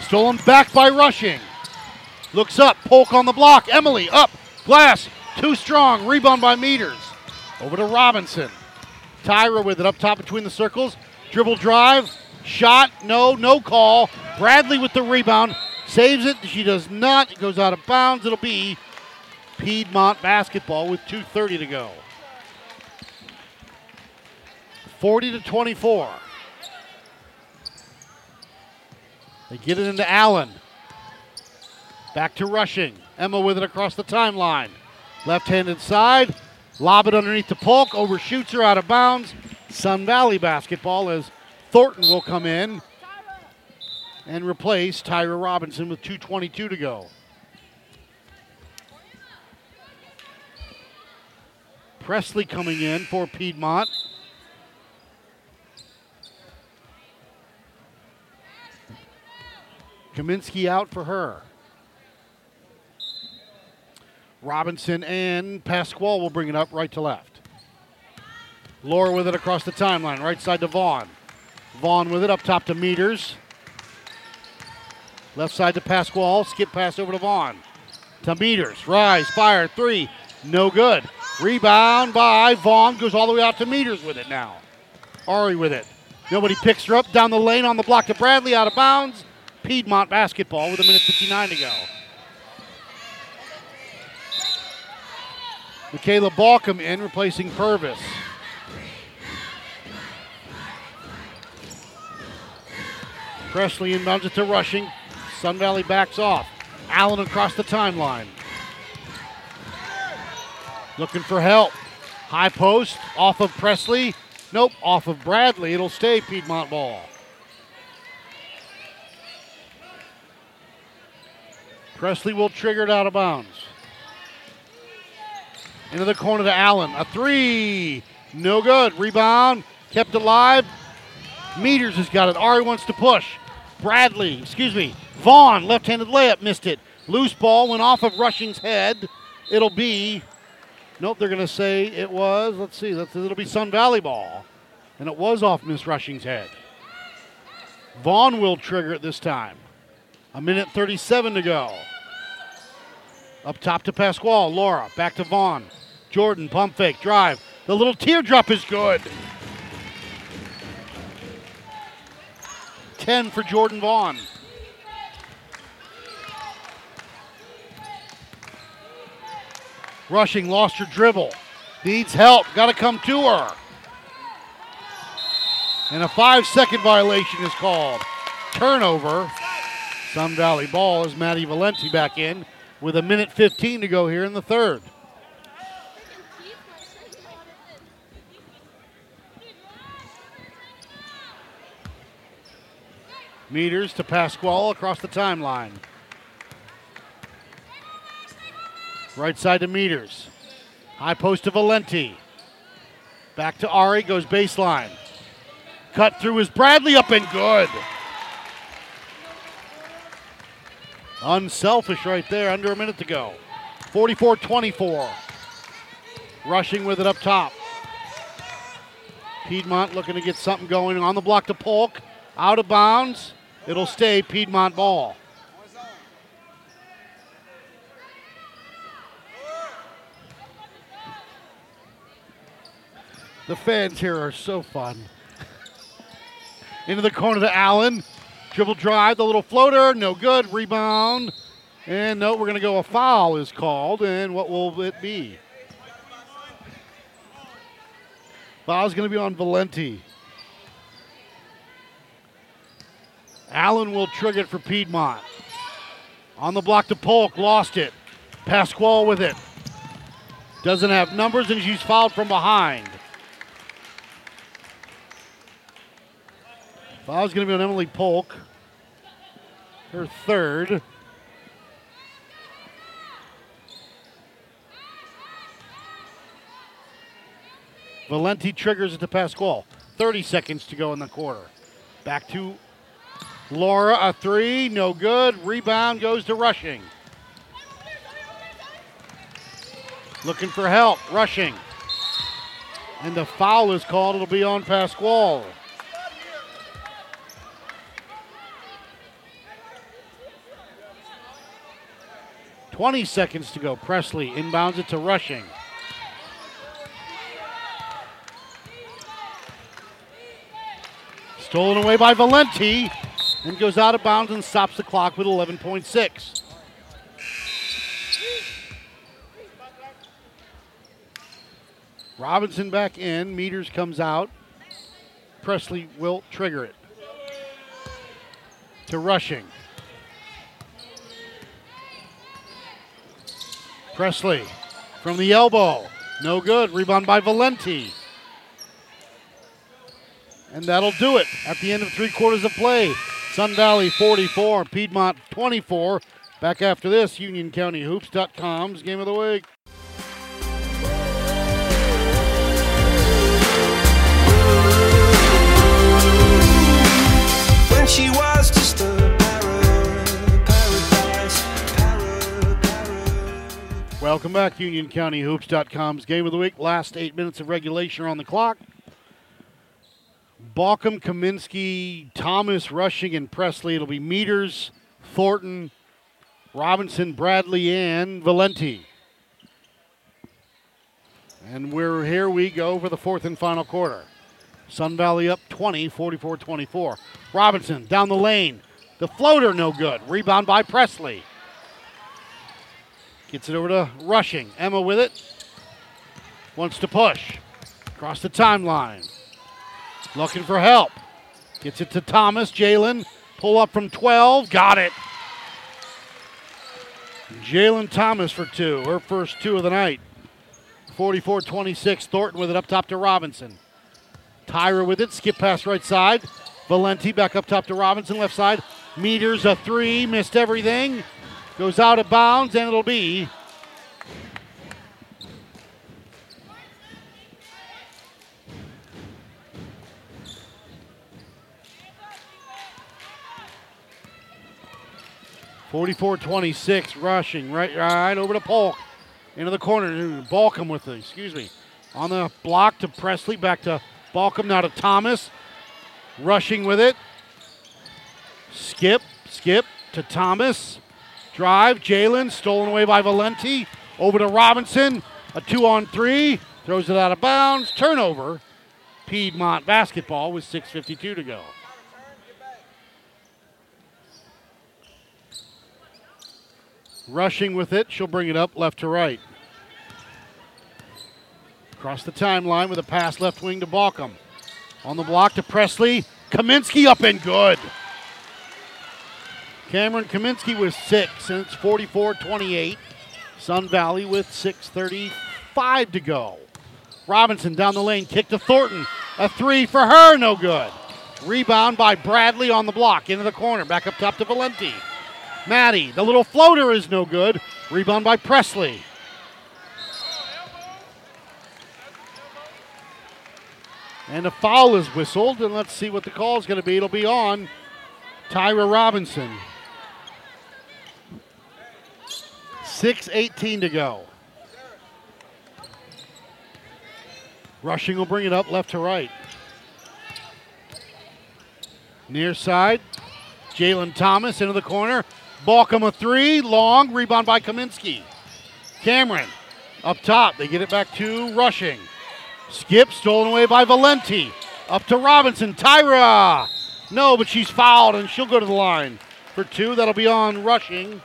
Stolen back by rushing. Looks up. Polk on the block. Emily up. Glass. Too strong. Rebound by Meters. Over to Robinson. Tyra with it up top between the circles. Dribble drive. Shot. No. No call. Bradley with the rebound. Saves it. She does not. It goes out of bounds. It'll be Piedmont basketball with 2.30 to go. 40 to 24. They get it into Allen. Back to rushing. Emma with it across the timeline. Left handed side. Lob it underneath the Polk. Overshoots her out of bounds. Sun Valley basketball as Thornton will come in and replace Tyra Robinson with 2.22 to go. Presley coming in for Piedmont. Kaminsky out for her. Robinson and Pasquale will bring it up right to left. Laura with it across the timeline, right side to Vaughn. Vaughn with it up top to Meters. Left side to Pasquale. Skip pass over to Vaughn. To Meters. Rise, fire, three. No good. Rebound by Vaughn. Goes all the way out to Meters with it now. Ari with it. Nobody picks her up. Down the lane on the block to Bradley. Out of bounds. Piedmont basketball with a minute 59 to go. Michaela Balcom in, replacing Purvis. Presley inbounds it to rushing. Sun Valley backs off. Allen across the timeline. Looking for help. High post off of Presley. Nope, off of Bradley. It'll stay Piedmont ball. Presley will trigger it out of bounds. Into the corner to Allen. A three. No good. Rebound. Kept alive. Meters has got it. Ari wants to push. Bradley, excuse me. Vaughn, left handed layup, missed it. Loose ball went off of Rushing's head. It'll be, nope, they're going to say it was, let's see, that's, it'll be Sun Valley ball. And it was off Miss Rushing's head. Vaughn will trigger it this time. A minute 37 to go. Up top to Pasquale. Laura. Back to Vaughn. Jordan. Pump fake. Drive. The little teardrop is good. 10 for Jordan Vaughn. Rushing. Lost her dribble. Needs help. Got to come to her. And a five second violation is called. Turnover. Sun Valley ball as Maddie Valenti back in with a minute 15 to go here in the third. Meters to Pasquale across the timeline. Right side to Meters. High post to Valenti. Back to Ari, goes baseline. Cut through is Bradley up and good. Unselfish right there, under a minute to go. 44 24. Rushing with it up top. Piedmont looking to get something going on the block to Polk. Out of bounds. It'll stay Piedmont ball. The fans here are so fun. Into the corner to Allen. Dribble drive, the little floater, no good. Rebound. And no, we're going to go a foul is called. And what will it be? Foul's going to be on Valenti. Allen will trigger it for Piedmont. On the block to Polk, lost it. Pasquale with it. Doesn't have numbers, and she's fouled from behind. Foul's going to be on Emily Polk. Her third. Valenti triggers it to Pasquale. 30 seconds to go in the quarter. Back to Laura, a three, no good. Rebound goes to Rushing. Looking for help, Rushing. And the foul is called. It'll be on Pasquale. Twenty seconds to go. Presley inbounds it to Rushing. Stolen away by Valenti and goes out of bounds and stops the clock with 11.6. Robinson back in. Meters comes out. Presley will trigger it. To rushing. Presley from the elbow. No good. Rebound by Valenti. And that'll do it at the end of three quarters of play. Sun Valley 44, Piedmont 24. Back after this, UnionCountyHoops.com's game of the week. when she was just a para, paradise, para, para. Welcome back, UnionCountyHoops.com's game of the week. Last eight minutes of regulation are on the clock. Balkum, Kaminsky, Thomas, Rushing, and Presley. It'll be Meters, Thornton, Robinson, Bradley, and Valenti. And we're here we go for the fourth and final quarter. Sun Valley up 20, 44 24. Robinson down the lane. The floater no good. Rebound by Presley. Gets it over to Rushing. Emma with it. Wants to push. Across the timeline. Looking for help. Gets it to Thomas. Jalen. Pull up from 12. Got it. Jalen Thomas for two. Her first two of the night. 44 26. Thornton with it up top to Robinson. Tyra with it. Skip pass right side. Valenti back up top to Robinson, left side. Meters a three. Missed everything. Goes out of bounds, and it'll be Forty-four twenty-six, rushing right, right over to Polk, into the corner. Balkum with it. Excuse me, on the block to Presley, back to Balkum, now to Thomas, rushing with it. Skip, skip to Thomas. Drive, Jalen, stolen away by Valenti. Over to Robinson. A two on three. Throws it out of bounds. Turnover. Piedmont basketball with 6.52 to go. Rushing with it. She'll bring it up left to right. Across the timeline with a pass left wing to Balkum. On the block to Presley. Kaminsky up and good. Cameron Kaminsky with six, and it's 44 28. Sun Valley with 6.35 to go. Robinson down the lane, kick to Thornton. A three for her, no good. Rebound by Bradley on the block, into the corner, back up top to Valenti. Maddie, the little floater is no good. Rebound by Presley. And a foul is whistled, and let's see what the call is going to be. It'll be on Tyra Robinson. 6.18 to go. Rushing will bring it up left to right. Near side, Jalen Thomas into the corner. Balkum a three, long, rebound by Kaminsky. Cameron up top, they get it back to Rushing. Skip, stolen away by Valenti. Up to Robinson. Tyra! No, but she's fouled and she'll go to the line for two. That'll be on Rushing.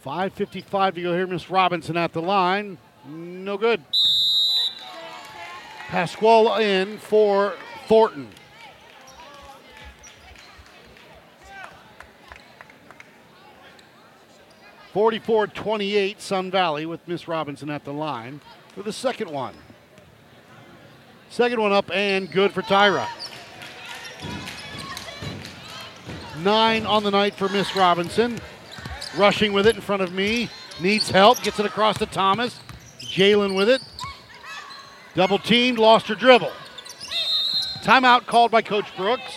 Five fifty-five to go here. Miss Robinson at the line. No good. Pasquale in for Thornton. Forty-four twenty-eight, Sun Valley with Miss Robinson at the line for the second one. Second one up and good for Tyra. Nine on the night for Miss Robinson. Rushing with it in front of me. Needs help. Gets it across to Thomas. Jalen with it. Double teamed. Lost her dribble. Timeout called by Coach Brooks.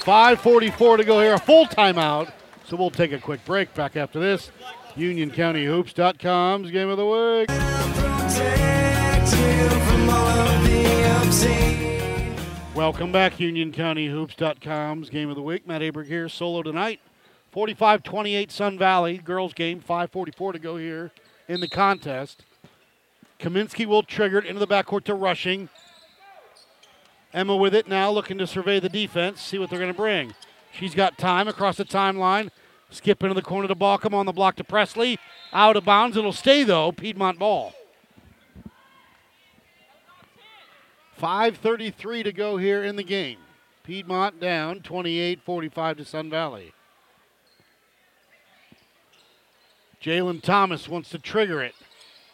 5.44 to go here. A full timeout. So we'll take a quick break. Back after this. UnionCountyHoops.com's game of the week. Welcome back, UnionCountyHoops.com's game of the week. Matt Aberg here, solo tonight. 45-28 Sun Valley girls game. 5:44 to go here in the contest. Kaminsky will trigger it into the backcourt to Rushing. Emma with it now, looking to survey the defense, see what they're going to bring. She's got time across the timeline. Skip into the corner to Balkum on the block to Presley. Out of bounds. It'll stay though. Piedmont ball. 5.33 to go here in the game. Piedmont down 28 45 to Sun Valley. Jalen Thomas wants to trigger it.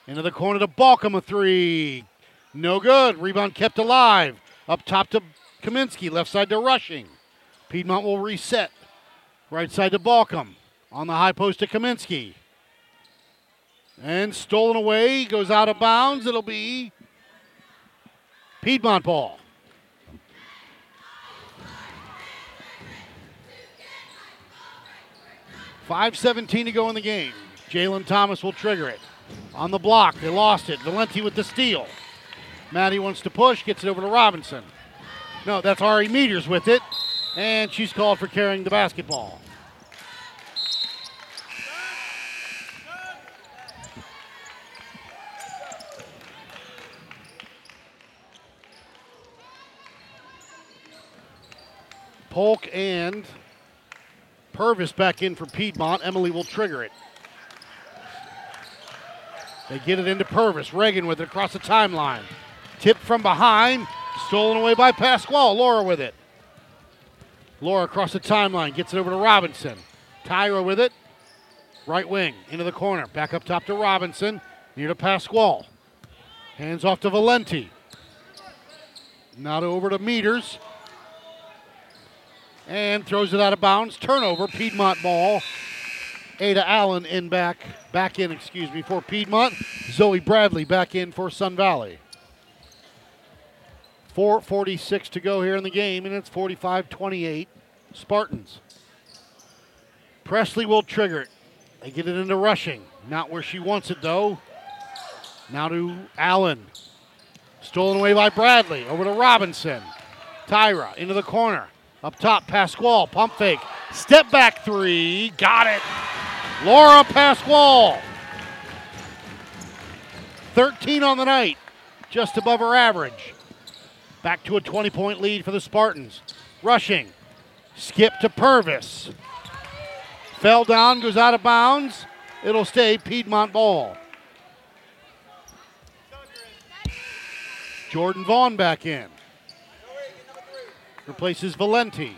Into the corner to Balkum, a three. No good. Rebound kept alive. Up top to Kaminsky. Left side to Rushing. Piedmont will reset. Right side to Balkum. On the high post to Kaminsky. And stolen away. Goes out of bounds. It'll be Piedmont ball. Five seventeen to go in the game. Jalen Thomas will trigger it. On the block, they lost it. Valenti with the steal. Maddie wants to push, gets it over to Robinson. No, that's Ari Meters with it, and she's called for carrying the basketball. Polk and Purvis back in for Piedmont. Emily will trigger it. They get it into Purvis. Reagan with it across the timeline. Tip from behind. Stolen away by Pasquale. Laura with it. Laura across the timeline gets it over to Robinson. Tyra with it. Right wing into the corner. Back up top to Robinson. Near to Pasquale. Hands off to Valenti. Not over to Meters. And throws it out of bounds. Turnover. Piedmont ball. Ada Allen in back, back in, excuse me, for Piedmont. Zoe Bradley back in for Sun Valley. 4.46 to go here in the game, and it's 45 28 Spartans. Presley will trigger it. They get it into rushing. Not where she wants it, though. Now to Allen. Stolen away by Bradley. Over to Robinson. Tyra into the corner. Up top, Pasquale. Pump fake. Step back three. Got it. Laura Pasquale. 13 on the night. Just above her average. Back to a 20 point lead for the Spartans. Rushing. Skip to Purvis. Fell down, goes out of bounds. It'll stay Piedmont ball. Jordan Vaughn back in. Replaces Valenti.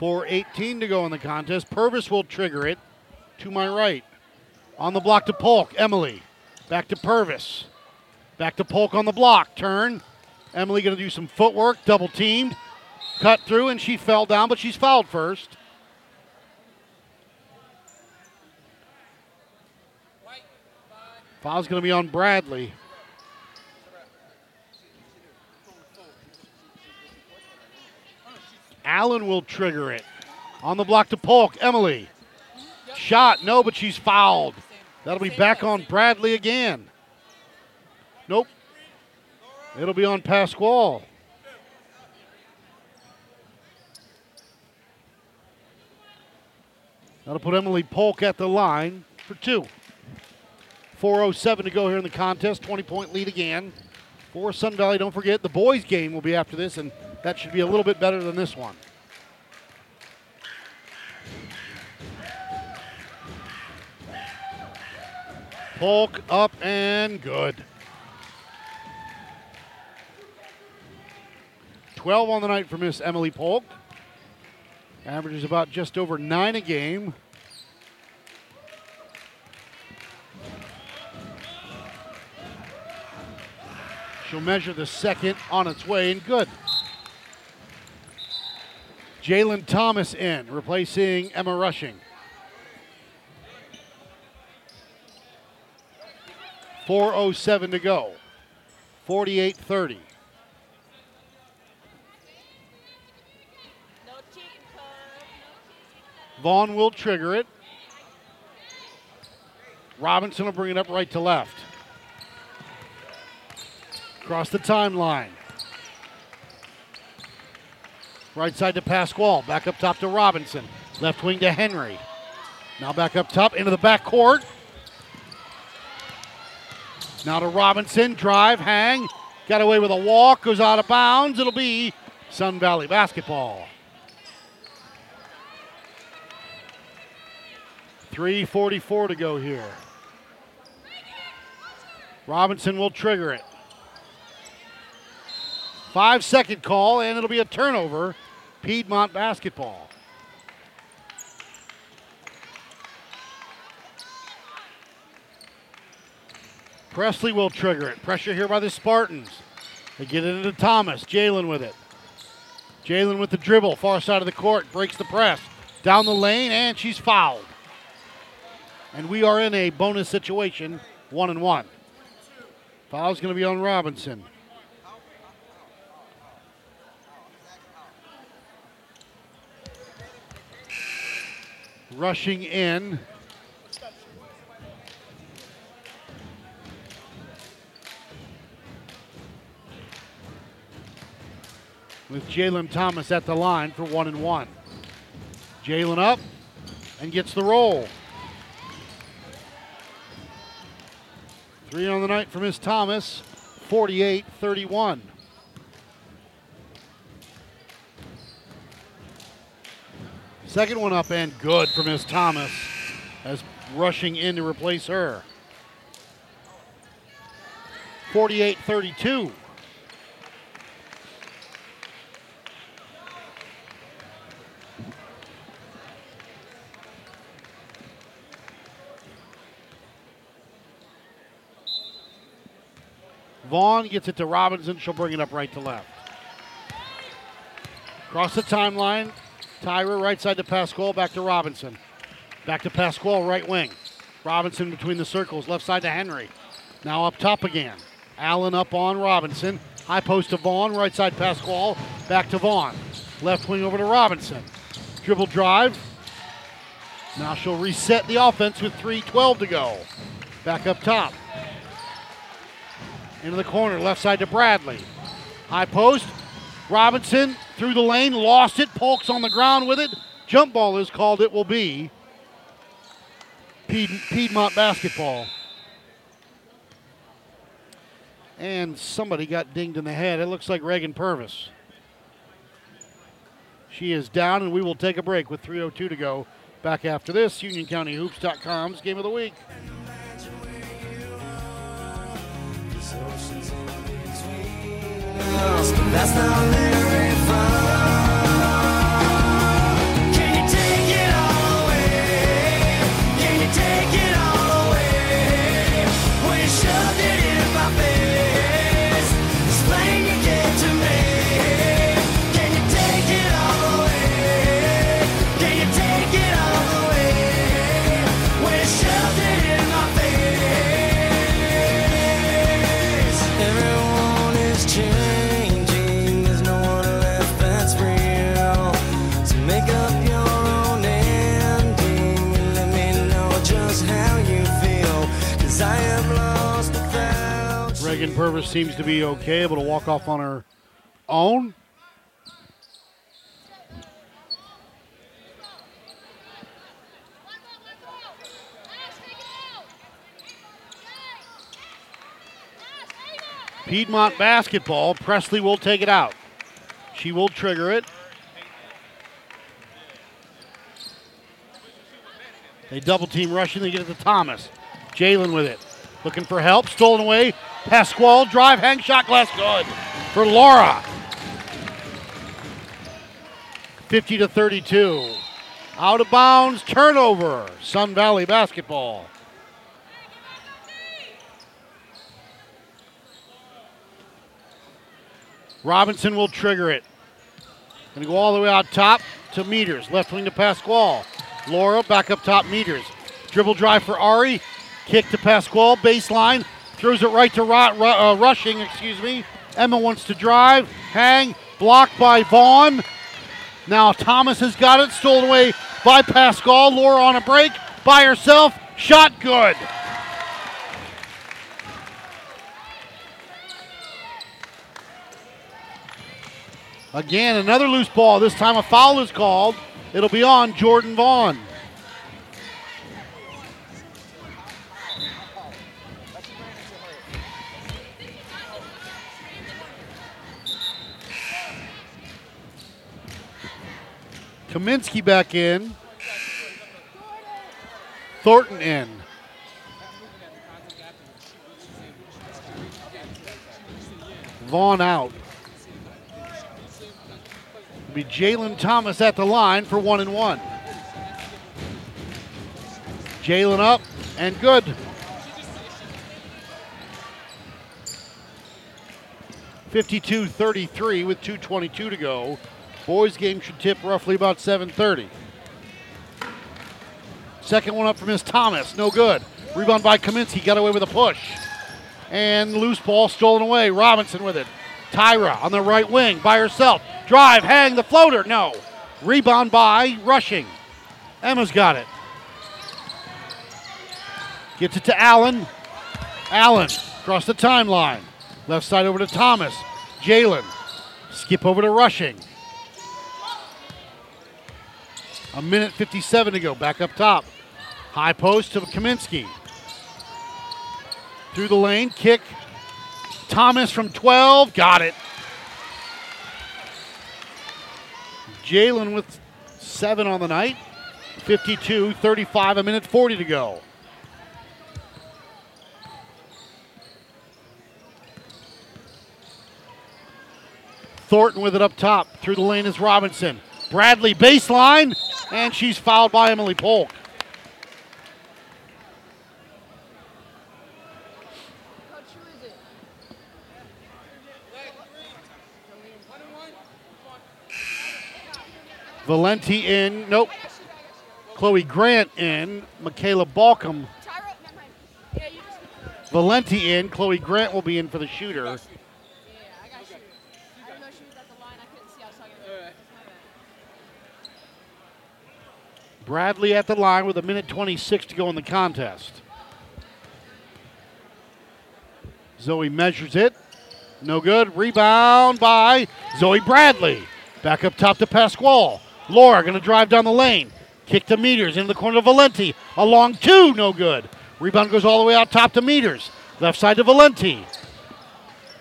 4.18 to go in the contest. Purvis will trigger it to my right. On the block to Polk. Emily. Back to Purvis. Back to Polk on the block. Turn. Emily going to do some footwork. Double teamed. Cut through, and she fell down, but she's fouled first. Foul's going to be on Bradley. Allen will trigger it. On the block to Polk. Emily. Shot. No, but she's fouled. That'll be back on Bradley again. Nope. It'll be on Pasquale. That'll put Emily Polk at the line for two. 4.07 to go here in the contest. 20 point lead again for Sun Valley. Don't forget, the boys' game will be after this, and that should be a little bit better than this one. Polk up and good. 12 on the night for Miss Emily Polk. Averages about just over nine a game. She'll measure the second on its way and good. Jalen Thomas in, replacing Emma Rushing. 4.07 to go. 48 30. Vaughn will trigger it. Robinson will bring it up right to left. Across the timeline. Right side to Pasquale. Back up top to Robinson. Left wing to Henry. Now back up top into the back court. Now to Robinson. Drive, hang. Got away with a walk. Goes out of bounds. It'll be Sun Valley basketball. 3.44 to go here. Robinson will trigger it. Five second call, and it'll be a turnover. Piedmont basketball. Presley will trigger it. Pressure here by the Spartans. They get it into Thomas. Jalen with it. Jalen with the dribble, far side of the court, breaks the press. Down the lane, and she's fouled. And we are in a bonus situation, one and one. Foul's going to be on Robinson. Rushing in. With Jalen Thomas at the line for one and one. Jalen up and gets the roll. Three on the night for Miss Thomas, 48 31. Second one up and good for Miss Thomas as rushing in to replace her. 48 32. Vaughn gets it to Robinson. She'll bring it up right to left. Across the timeline. Tyra right side to Pasquale. Back to Robinson. Back to Pasquale, right wing. Robinson between the circles. Left side to Henry. Now up top again. Allen up on Robinson. High post to Vaughn. Right side Pasquale. Back to Vaughn. Left wing over to Robinson. Dribble drive. Now she'll reset the offense with 3.12 to go. Back up top. Into the corner, left side to Bradley. High post. Robinson through the lane, lost it. Polk's on the ground with it. Jump ball is called. It will be Pied- Piedmont basketball. And somebody got dinged in the head. It looks like Reagan Purvis. She is down, and we will take a break with 3.02 to go. Back after this, UnionCountyHoops.com's Game of the Week. That's not very Purvis seems to be okay, able to walk off on her own. Piedmont basketball. Presley will take it out. She will trigger it. They double team rushing. They get it to Thomas. Jalen with it. Looking for help. Stolen away. Pasquale drive. Hang shot glass. Good for Laura. 50 to 32. Out of bounds. Turnover. Sun Valley basketball. Robinson will trigger it. Gonna go all the way out top to Meters. Left wing to Pasquale. Laura back up top, Meters. Dribble drive for Ari. Kick to Pasquale. Baseline. Throws it right to Ro- Ru- uh, Rushing, excuse me. Emma wants to drive. Hang. Blocked by Vaughn. Now Thomas has got it. Stolen away by Pasquale. Laura on a break. By herself. Shot good. Again, another loose ball. This time a foul is called. It'll be on Jordan Vaughn. Kaminsky back in. Thornton in. Vaughn out. It'll be Jalen Thomas at the line for one and one. Jalen up and good. Fifty-two thirty-three with 222 to go. Boys game should tip roughly about 7:30. Second one up for Miss Thomas, no good. Rebound by Kaminsky, got away with a push. And loose ball stolen away. Robinson with it. Tyra on the right wing by herself. Drive, hang the floater, no. Rebound by Rushing. Emma's got it. Gets it to Allen. Allen across the timeline. Left side over to Thomas. Jalen. Skip over to Rushing. A minute 57 to go. Back up top. High post to Kaminsky. Through the lane. Kick. Thomas from 12. Got it. Jalen with seven on the night. 52 35, a minute 40 to go. Thornton with it up top. Through the lane is Robinson. Bradley baseline, and she's fouled by Emily Polk. Valenti in. Nope. Chloe Grant in. Michaela Balkum. Valenti in. Chloe Grant will be in for the shooter. Bradley at the line with a minute 26 to go in the contest. Zoe measures it. No good. Rebound by Zoe Bradley. Back up top to Pasquale. Laura going to drive down the lane. Kick to Meters into the corner to Valenti. Along two, no good. Rebound goes all the way out top to Meters. Left side to Valenti.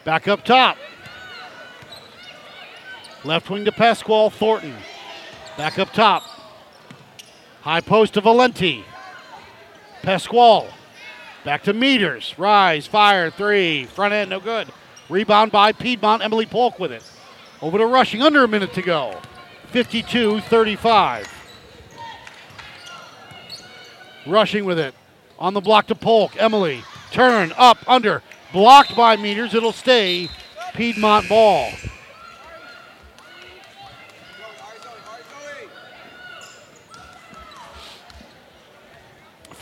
Back up top. Left wing to Pasquale. Thornton. Back up top. High post to Valenti. Pasquale. Back to Meters. Rise, fire, three. Front end, no good. Rebound by Piedmont. Emily Polk with it. Over to Rushing, under a minute to go. 52 35. Rushing with it. On the block to Polk. Emily. Turn, up, under. Blocked by Meters. It'll stay Piedmont ball.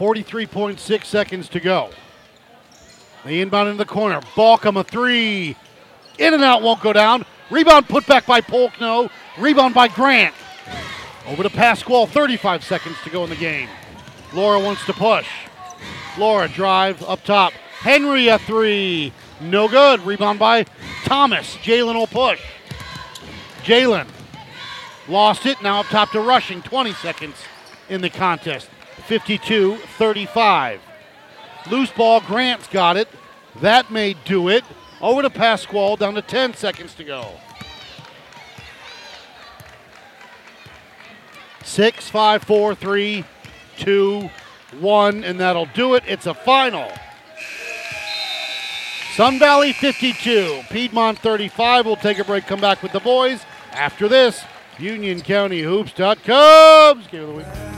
Forty-three point six seconds to go. They inbound into the corner. Balkum a three. In and out won't go down. Rebound put back by Polk. No. Rebound by Grant. Over to Pasquale. 35 seconds to go in the game. Laura wants to push. Laura drive up top. Henry a three. No good. Rebound by Thomas. Jalen will push. Jalen lost it. Now up top to rushing. 20 seconds in the contest. 52 35. Loose ball. Grant's got it. That may do it. Over to Pasquale. Down to 10 seconds to go. Six, five, four, three, two, one, and that'll do it. It's a final. Sun Valley 52, Piedmont 35. We'll take a break, come back with the boys. After this, UnionCountyHoops.com's Game of the Week.